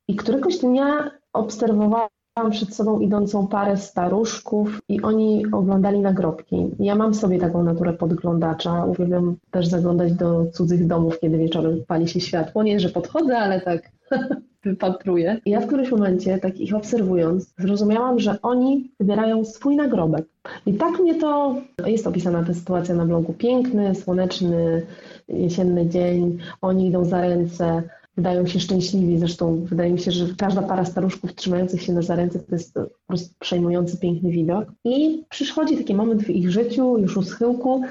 I któregoś dnia obserwowałam przed sobą idącą parę staruszków i oni oglądali nagrobki. Ja mam sobie taką naturę podglądacza. Uwielbiam też zaglądać do cudzych domów, kiedy wieczorem pali się światło. Nie, że podchodzę, ale tak wypatruję. I ja w którymś momencie, tak ich obserwując, zrozumiałam, że oni wybierają swój nagrobek. I tak mnie to, jest opisana ta sytuacja na blogu, piękny, słoneczny, jesienny dzień, oni idą za ręce, wydają się szczęśliwi, zresztą wydaje mi się, że każda para staruszków trzymających się na za ręce to jest po prostu przejmujący, piękny widok. I przychodzi taki moment w ich życiu, już u schyłku,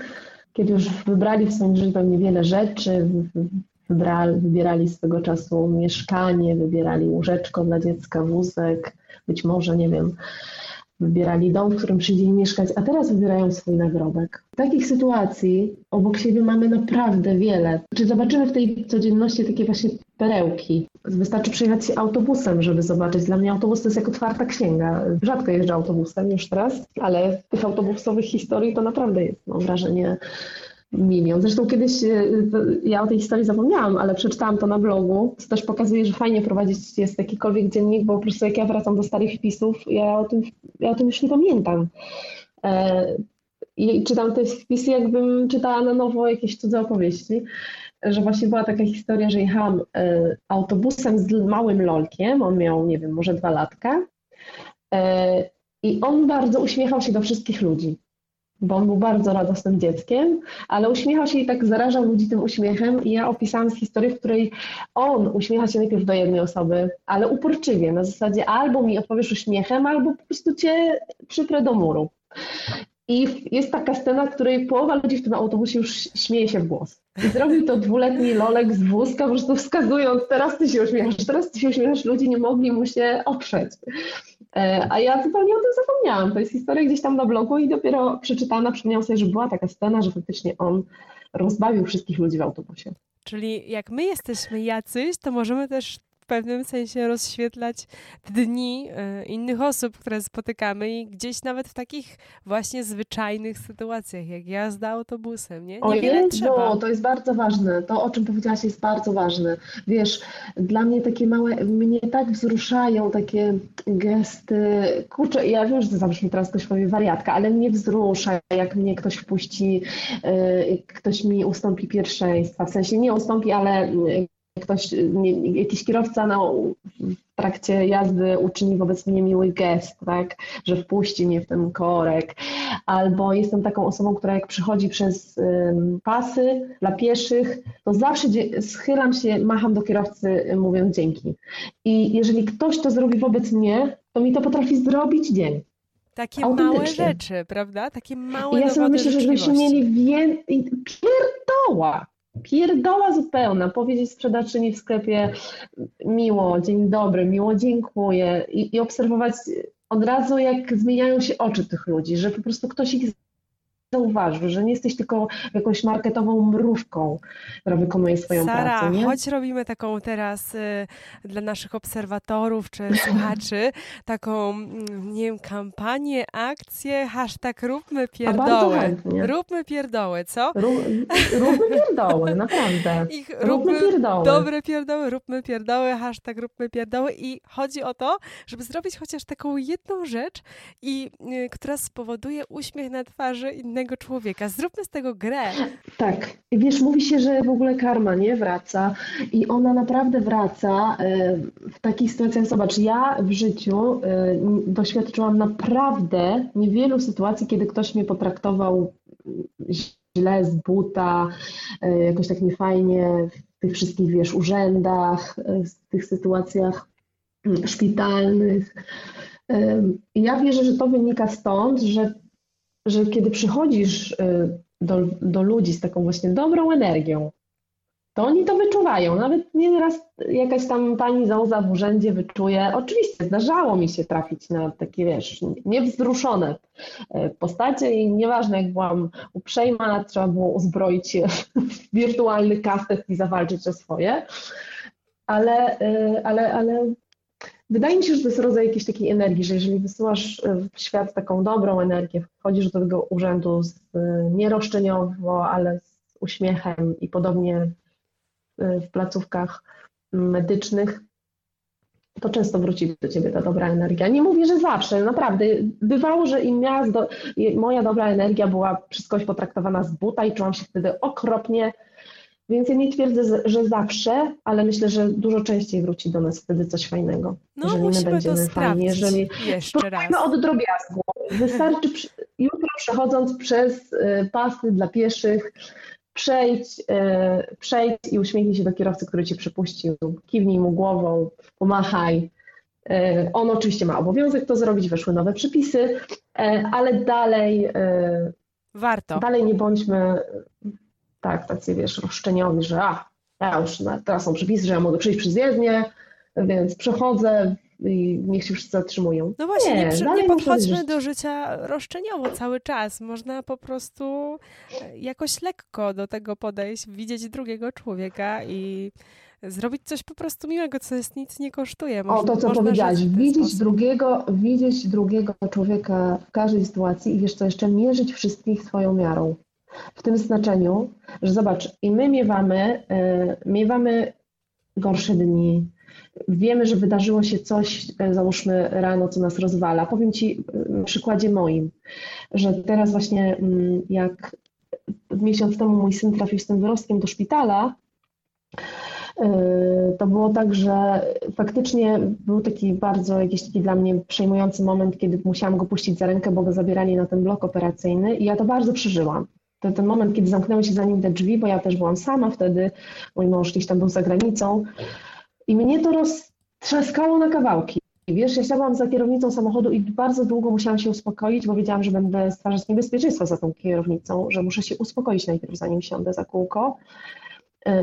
kiedy już wybrali w swoim życiu pewnie wiele rzeczy, wybierali swego czasu mieszkanie, wybierali łóżeczko dla dziecka, wózek, być może, nie wiem, wybierali dom, w którym przyjdzie mieszkać, a teraz wybierają swój nagrobek. Takich sytuacji obok siebie mamy naprawdę wiele. Czy zobaczymy w tej codzienności takie właśnie perełki? Wystarczy przyjechać się autobusem, żeby zobaczyć. Dla mnie autobus to jest jak otwarta księga. Rzadko jeżdżę autobusem już teraz, ale tych autobusowych historii to naprawdę jest, mam wrażenie, milion. Zresztą kiedyś e, ja o tej historii zapomniałam, ale przeczytałam to na blogu, co też pokazuje, że fajnie prowadzić jest jakikolwiek dziennik, bo po prostu jak ja wracam do starych wpisów, ja o tym, ja o tym już nie pamiętam. E, I czytam te wpisy, jakbym czytała na nowo jakieś cudze opowieści, że właśnie była taka historia, że jechałam e, autobusem z małym lolkiem, on miał, nie wiem, może dwa latka i on bardzo uśmiechał się do wszystkich ludzi bo on był bardzo radosnym dzieckiem, ale uśmiechał się i tak zarażał ludzi tym uśmiechem i ja opisałam historię, w której on uśmiecha się najpierw do jednej osoby, ale uporczywie, na zasadzie albo mi odpowiesz uśmiechem, albo po prostu cię przyprę do muru. I jest taka scena, w której połowa ludzi w tym autobusie już śmieje się w głos. I zrobił to dwuletni Lolek z wózka, po prostu wskazując, teraz ty się uśmiechasz, teraz ty się uśmiechasz, ludzie nie mogli mu się oprzeć. E, a ja zupełnie o tym zapomniałam. To jest historia gdzieś tam na blogu i dopiero przeczytana przypomniałam sobie, że była taka scena, że faktycznie on rozbawił wszystkich ludzi w autobusie. Czyli jak my jesteśmy jacyś, to możemy też pewnym sensie rozświetlać dni e, innych osób, które spotykamy i gdzieś nawet w takich właśnie zwyczajnych sytuacjach, jak jazda autobusem, nie? Niewiele trzeba. to jest bardzo ważne. To, o czym powiedziałaś, jest bardzo ważne. Wiesz, dla mnie takie małe, mnie tak wzruszają takie gesty, kurczę, ja wiem, że to zabrzmi teraz ktoś powie wariatka, ale mnie wzrusza, jak mnie ktoś wpuści, e, ktoś mi ustąpi pierwszeństwa, w sensie nie ustąpi, ale ktoś, nie, jakiś kierowca no, w trakcie jazdy uczyni wobec mnie miły gest, tak, że wpuści mnie w ten korek, albo jestem taką osobą, która jak przychodzi przez um, pasy dla pieszych, to zawsze schylam się, macham do kierowcy mówiąc dzięki. I jeżeli ktoś to zrobi wobec mnie, to mi to potrafi zrobić dzień. Takie małe rzeczy, prawda? Takie małe I ja sobie myślę, że żebyśmy mieli więcej, pierdoła, pierdoła zupełna, powiedzieć sprzedawczyni w sklepie miło, dzień dobry, miło dziękuję. I, i obserwować od razu, jak zmieniają się oczy tych ludzi, że po prostu ktoś ich zauważył, że nie jesteś tylko jakąś marketową mrówką, która wykonuje swoją Sara, pracę. Sara, choć robimy taką teraz y, dla naszych obserwatorów czy słuchaczy, taką, mm, nie wiem, kampanię, akcję, hashtag róbmy pierdołę. Róbmy pierdołę, co? Rób, róbmy pierdoły, naprawdę. Ich róbmy, róbmy pierdoły. Dobre pierdoły, róbmy pierdoły, hashtag róbmy pierdoły i chodzi o to, żeby zrobić chociaż taką jedną rzecz, i, y, która spowoduje uśmiech na twarzy innego innego człowieka. Zróbmy z tego grę. Tak. Wiesz, mówi się, że w ogóle karma nie wraca i ona naprawdę wraca e, w takich sytuacjach. Zobacz, ja w życiu e, doświadczyłam naprawdę niewielu sytuacji, kiedy ktoś mnie potraktował źle z buta, e, jakoś tak niefajnie w tych wszystkich, wiesz, urzędach, w tych sytuacjach mm, szpitalnych. Ja wierzę, że to wynika stąd, że że kiedy przychodzisz y, do, do ludzi z taką właśnie dobrą energią, to oni to wyczuwają. Nawet nieraz jakaś tam pani zauza w urzędzie wyczuje. Oczywiście zdarzało mi się trafić na takie, wiesz, niewzruszone y, postacie i nieważne jak byłam uprzejma, trzeba było uzbroić się w wirtualny kastet i zawalczyć o swoje. Ale, y, ale, ale Wydaje mi się, że to jest rodzaj jakiejś takiej energii, że jeżeli wysyłasz e, w świat taką dobrą energię, wchodzisz do tego urzędu z, e, ale z uśmiechem i podobnie e, w placówkach medycznych, to często wróci do ciebie ta dobra energia. Nie mówię, że zawsze, naprawdę. Bywało, że do, moja dobra energia była przez kogoś potraktowana z buta i czułam się wtedy okropnie więc ja nie twierdzę, że zawsze, ale myślę, że dużo częściej wróci do nas wtedy coś fajnego. No, jeżeli musimy my będziemy to fajni, jeżeli raz. od drobiazgu. Wystarczy jutro przechodząc przez y, pasy dla pieszych, przejdź, y, przejdź i uśmiechnij się do kierowcy, który cię przepuścił. Kiwnij mu głową, pomachaj. Y, on oczywiście ma obowiązek to zrobić, weszły nowe przepisy, ale dalej warto. Dalej nie bądźmy tak, tacy wiesz, roszczeniowi, że a, ja już teraz są przepisy, że ja mogę przejść przez jezdnię, więc przechodzę i niech się wszyscy zatrzymują. No właśnie, nie, nie, nie podchodźmy do życia roszczeniowo cały czas. Można po prostu e, jakoś lekko do tego podejść, widzieć drugiego człowieka i zrobić coś po prostu miłego, co jest nic nie kosztuje. Można, o, to co powiedziałaś, widzieć drugiego, widzieć drugiego człowieka w każdej sytuacji i wiesz co, jeszcze mierzyć wszystkich swoją miarą w tym znaczeniu, że zobacz, i my miewamy, e, miewamy gorsze dni, wiemy, że wydarzyło się coś, e, załóżmy rano, co nas rozwala. Powiem Ci e, na przykładzie moim, że teraz właśnie mm, jak miesiąc temu mój syn trafił z tym wyrostkiem do szpitala, to było tak, że faktycznie był taki bardzo jakiś taki dla mnie przejmujący moment, kiedy musiałam go puścić za rękę, bo go zabierali na ten blok operacyjny i ja to bardzo przeżyłam ten, ten moment, kiedy zamknęły się za nim te drzwi, bo ja też byłam sama wtedy, mój mąż gdzieś tam był za granicą i mnie to roztrzaskało na kawałki. Wiesz, ja siadłam za kierownicą samochodu i bardzo długo musiałam się uspokoić, bo wiedziałam, że będę stwarzać niebezpieczeństwo za tą kierownicą, że muszę się uspokoić najpierw, zanim siądę za kółko.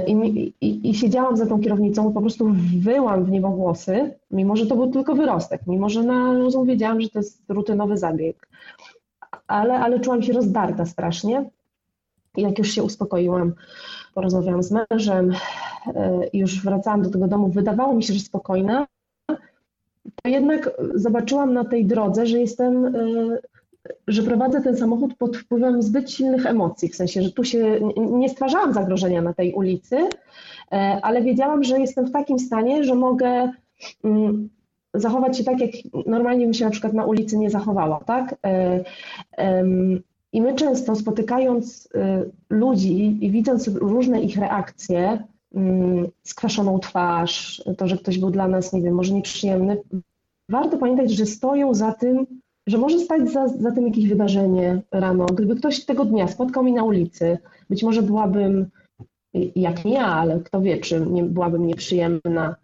I, i, I, siedziałam za tą kierownicą, po prostu wyłam w niebogłosy, mimo że to był tylko wyrostek, mimo że na rozum wiedziałam, że to jest rutynowy zabieg. Ale, ale czułam się rozdarta strasznie. Jak już się uspokoiłam, porozmawiałam z mężem i już wracałam do tego domu, wydawało mi się, że spokojna, to jednak zobaczyłam na tej drodze, że jestem że prowadzę ten samochód pod wpływem zbyt silnych emocji, w sensie, że tu się nie stwarzałam zagrożenia na tej ulicy, e, ale wiedziałam, że jestem w takim stanie, że mogę mm, zachować się tak, jak normalnie bym się na przykład na ulicy nie zachowała, tak? I my często spotykając e, ludzi i widząc różne ich reakcje, mm, skwaszoną twarz, to, że ktoś był dla nas, nie wiem, może nieprzyjemny, warto pamiętać, że stoją za tym że może stać za, za tym jakieś wydarzenie rano. Gdyby ktoś tego dnia spotkał mnie na ulicy, być może byłabym, jak nie ja, ale kto wie, czy nie, byłabym nieprzyjemna,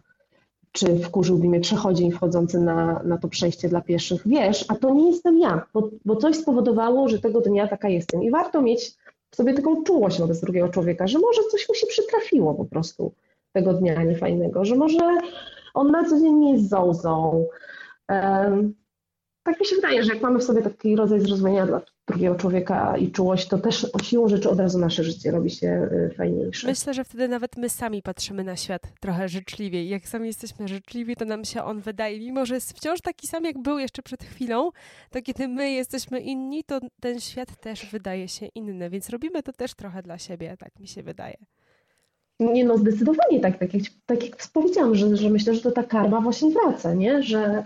czy wkurzyłby mnie przechodzień wchodzący na, na to przejście dla pieszych. Wiesz, a to nie jestem ja, bo, bo coś spowodowało, że tego dnia taka jestem. I warto mieć w sobie taką czułość wobec drugiego człowieka, że może coś mu się przytrafiło po prostu tego dnia niefajnego, że może on na co dzień nie jest zołzą. Um, tak mi się wydaje, że jak mamy w sobie taki rodzaj zrozumienia dla drugiego człowieka i czułość, to też o siłą rzeczy od razu nasze życie robi się y, fajniejsze. Myślę, że wtedy nawet my sami patrzymy na świat trochę życzliwiej. Jak sami jesteśmy życzliwi, to nam się on wydaje, mimo że jest wciąż taki sam, jak był jeszcze przed chwilą, to kiedy my jesteśmy inni, to ten świat też wydaje się inny, więc robimy to też trochę dla siebie, tak mi się wydaje. Nie no, zdecydowanie tak, tak jak, tak jak powiedziałam, że, że myślę, że to ta karma właśnie wraca, nie? Że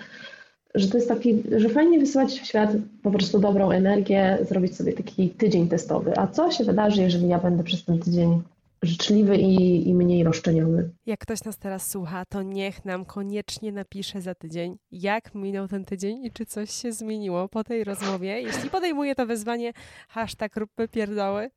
że to jest taki, że fajnie wysyłać w świat po prostu dobrą energię, zrobić sobie taki tydzień testowy. A co się wydarzy, jeżeli ja będę przez ten tydzień życzliwy i, i mniej roszczeniowy. Jak ktoś nas teraz słucha, to niech nam koniecznie napisze za tydzień, jak minął ten tydzień i czy coś się zmieniło po tej rozmowie. Jeśli podejmuje to wyzwanie hashtag róbmy pierdoły,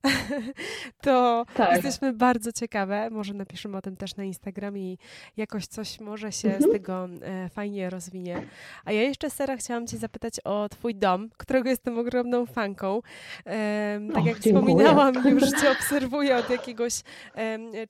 to tak. jesteśmy bardzo ciekawe. Może napiszemy o tym też na Instagramie i jakoś coś może się mhm. z tego e, fajnie rozwinie. A ja jeszcze, Sara, chciałam cię zapytać o twój dom, którego jestem ogromną fanką. Tak jak wspominałam, już cię obserwuję od jakiegoś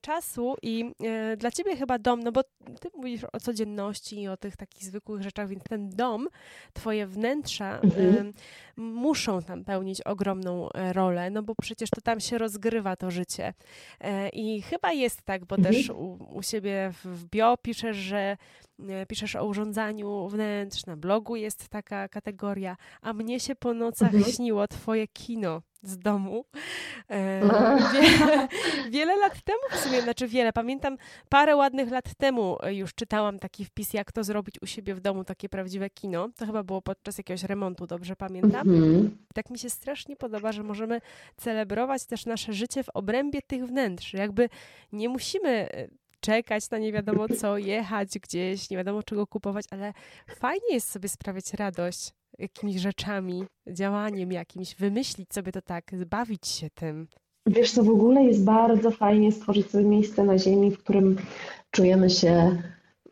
czasu i e, dla ciebie chyba dom, no bo ty mówisz o codzienności i o tych takich zwykłych rzeczach, więc ten dom, twoje wnętrza mhm. muszą tam pełnić ogromną e, rolę, no bo przecież to tam się rozgrywa to życie. E, I chyba jest tak, bo mhm. też u, u siebie w bio piszesz, że piszesz o urządzaniu wnętrz, na blogu jest taka kategoria, a mnie się po nocach mhm. śniło twoje kino z domu. E, wie, wiele lat temu w sumie, znaczy wiele, pamiętam parę ładnych lat temu już czytałam taki wpis, jak to zrobić u siebie w domu, takie prawdziwe kino. To chyba było podczas jakiegoś remontu, dobrze pamiętam. Mhm. Tak mi się strasznie podoba, że możemy celebrować też nasze życie w obrębie tych wnętrz. Jakby nie musimy e, czekać na nie wiadomo co, jechać gdzieś, nie wiadomo czego kupować, ale fajnie jest sobie sprawiać radość jakimiś rzeczami, działaniem jakimś, wymyślić sobie to tak, bawić się tym. Wiesz co, w ogóle jest bardzo fajnie stworzyć sobie miejsce na ziemi, w którym czujemy się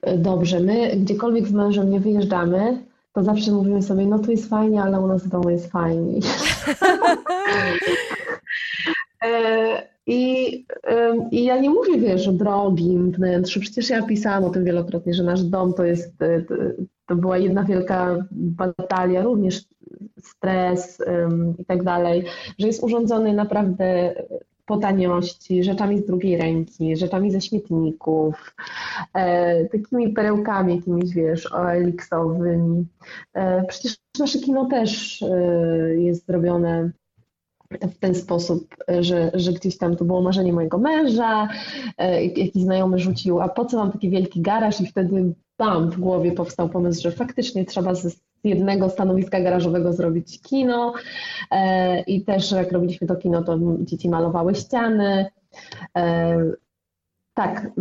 e, dobrze. My gdziekolwiek z mężem nie wyjeżdżamy, to zawsze mówimy sobie, no tu jest fajnie, ale u nas w domu jest fajniej. E, I, I ja nie mówię, wiesz, o drogim wnętrzu. Przecież ja pisałam o tym wielokrotnie, że nasz dom to jest, e, to była jedna wielka batalia, również stres i tak dalej, że jest urządzony naprawdę po taniości, rzeczami z drugiej ręki, rzeczami ze śmietników, e, takimi perełkami jakimiś, wiesz, oeliksowymi. E, przecież nasze kino też e, jest zrobione w ten sposób, że, że gdzieś tam to było marzenie mojego męża, e, jakiś znajomy rzucił, a po co mam taki wielki garaż i wtedy tam w głowie powstał pomysł, że faktycznie trzeba z jednego stanowiska garażowego zrobić kino e, i też jak robiliśmy to kino, to dzieci malowały ściany. E, tak,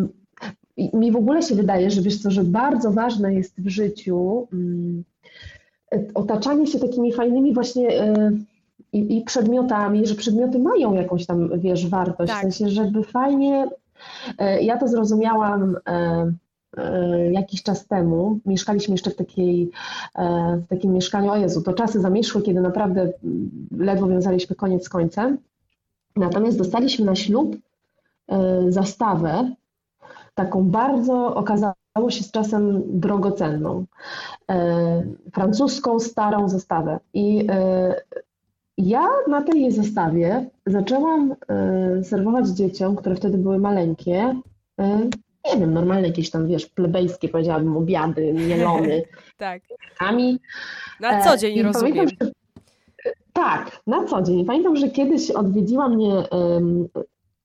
mi w ogóle się wydaje, że wiesz co, że bardzo ważne jest w życiu mm, otaczanie się takimi fajnymi właśnie i, i, przedmiotami, że przedmioty mają jakąś tam, wiesz, wartość, tak. w sensie, żeby fajnie, e, ja to zrozumiałam e, e, jakiś czas temu, mieszkaliśmy jeszcze w, takiej, w takim mieszkaniu, o Jezu, to czasy zamieszły, kiedy naprawdę ledwo wiązaliśmy koniec z końcem, natomiast dostaliśmy na ślub zastawę, taką bardzo, okazało się z czasem drogocenną, francuską starą zastawę. I ja na tej zestawie zaczęłam serwować dzieciom, które wtedy były maleńkie, nie wiem, normalne jakieś tam, wiesz, plebejskie, powiedziałabym, obiady, mielony. tak. Kami. Na co dzień, e, rozumiem. Pamiętam, że, tak, na co dzień. Pamiętam, że kiedyś odwiedziła mnie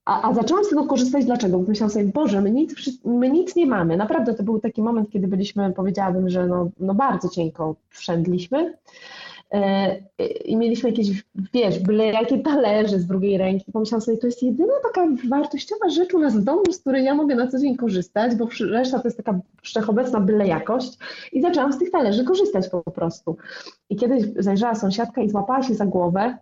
a, a zaczęłam z tego korzystać dlaczego? Bo myślałam sobie, Boże, my nic, my nic nie mamy. Naprawdę to był taki moment, kiedy byliśmy, powiedziałabym, że no, no bardzo cienko wszedliśmy. E, I mieliśmy jakieś, wiesz, byle jakie talerze z drugiej ręki. Pomyślałam sobie, to jest jedyna taka wartościowa rzecz u nas w domu, z której ja mogę na co dzień korzystać, bo reszta to jest taka wszechobecna byle jakość. I zaczęłam z tych talerzy korzystać po prostu. I kiedyś zajrzała sąsiadka i złapała się za głowę,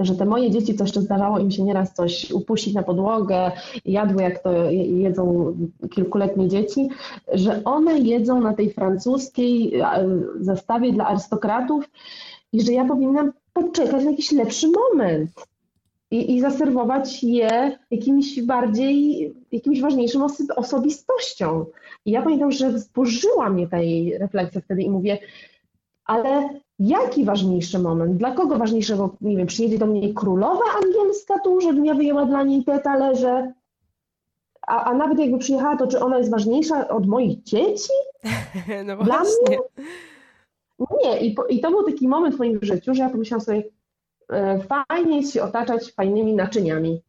że te moje dzieci, co jeszcze zdarzało im się nieraz coś upuścić na podłogę, jadły jak to jedzą kilkuletnie dzieci, że one jedzą na tej francuskiej zestawie dla arystokratów i że ja powinnam poczekać na jakiś lepszy moment i, i zaserwować je jakimś bardziej, jakimś ważniejszym osobistością. I ja pamiętam, że zburzyła mnie ta jej refleksja wtedy i mówię, ale jaki ważniejszy moment? Dla kogo ważniejszego, nie wiem, przyjedzie do mnie królowa angielska tu, żebym ja wyjęła dla niej te talerze? A, a nawet jakby przyjechała, to czy ona jest ważniejsza od moich dzieci? No dla właśnie. mnie? Nie, i, i to był taki moment w moim życiu, że ja pomyślałam sobie, e, fajnie jest się otaczać fajnymi naczyniami.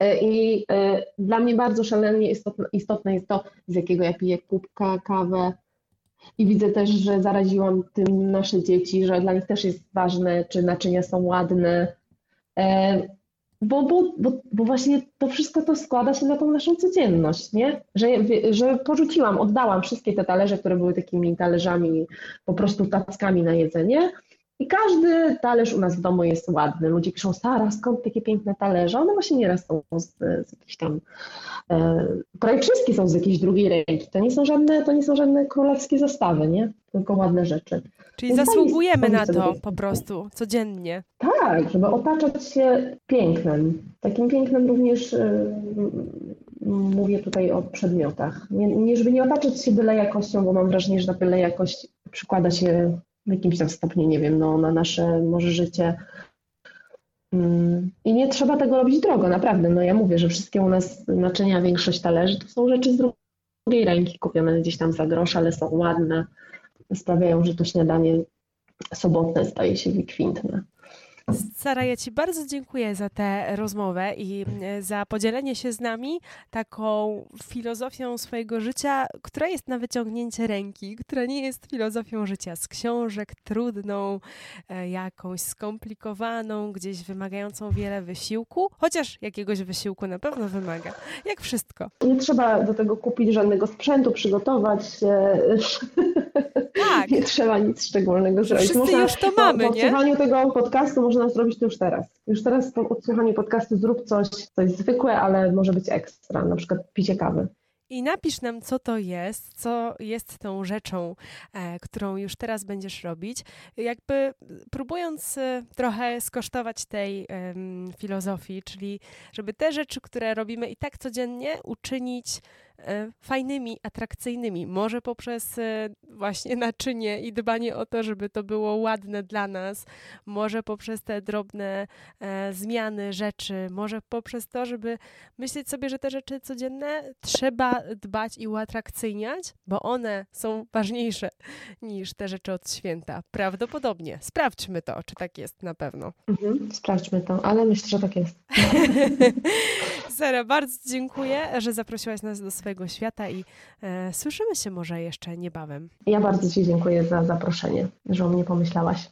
E, I e, dla mnie bardzo szalenie istotne, istotne jest to, z jakiego ja piję kubka, kawę, i widzę też, że zaraziłam tym nasze dzieci, że dla nich też jest ważne, czy naczynia są ładne. Bo, bo, bo, bo właśnie to wszystko to składa się na tą naszą codzienność, nie? Że, że porzuciłam, oddałam wszystkie te talerze, które były takimi talerzami, po prostu tackami na jedzenie i każdy talerz u nas w domu jest ładny. Ludzie piszą, Sara, skąd takie piękne talerze? One właśnie nieraz są z, z jakichś tam, e, prawie wszystkie są z jakiejś drugiej ręki. To nie są żadne, to nie są żadne królewskie zestawy, nie? Tylko ładne rzeczy. Czyli Więc zasługujemy na to po prostu, codziennie. Tak, żeby otaczać się pięknem. Takim pięknem również y, mówię tutaj o przedmiotach. Nie, nie, żeby nie otaczać się byle jakością, bo mam wrażenie, że ta byle jakość przykłada się w jakimś tam stopniu, nie wiem, no, na nasze może życie. Mm, I nie trzeba tego robić drogo, naprawdę. No ja mówię, że wszystkie u nas naczynia, większość talerzy to są rzeczy z drugiej ręki, kupione gdzieś tam za grosz, ale są ładne, sprawiają, że to śniadanie sobotne staje się wykwintne. Sara, ja Ci bardzo dziękuję za tę rozmowę i e, za podzielenie się z nami taką filozofią swojego życia, która jest na wyciągnięcie ręki, która nie jest filozofią życia z książek, trudną, e, jakąś skomplikowaną, gdzieś wymagającą wiele wysiłku, chociaż jakiegoś wysiłku na pewno wymaga, jak wszystko. Nie trzeba do tego kupić żadnego sprzętu, przygotować się. Tak. Nie trzeba nic szczególnego zrobić. Wszyscy można, już to mamy, po, po odsłuchaniu tego podcastu można zrobić to już teraz. Już teraz po odsłuchaniu podcastu zrób coś, coś zwykłe, ale może być ekstra, na przykład picie kawy. I napisz nam, co to jest, co jest tą rzeczą, e, którą już teraz będziesz robić. Jakby próbując e, trochę skosztować tej e, filozofii, czyli żeby te rzeczy, które robimy i tak codziennie, uczynić fajnymi, atrakcyjnymi. Może poprzez e, właśnie naczynie i dbanie o to, żeby to było ładne dla nas, może poprzez te drobne e, zmiany rzeczy, może poprzez to, żeby myśleć sobie, że te rzeczy codzienne trzeba dbać i uatrakcyjniać, bo one są ważniejsze niż te rzeczy od święta. Prawdopodobnie. Sprawdźmy to, czy tak jest na pewno. Mhm, sprawdźmy to, ale myślę, że tak jest. Sara, bardzo dziękuję, że zaprosiłaś nas do swojego swojego świata i e, słyszymy się może jeszcze niebawem. Ja bardzo Ci dziękuję za zaproszenie, że o mnie pomyślałaś.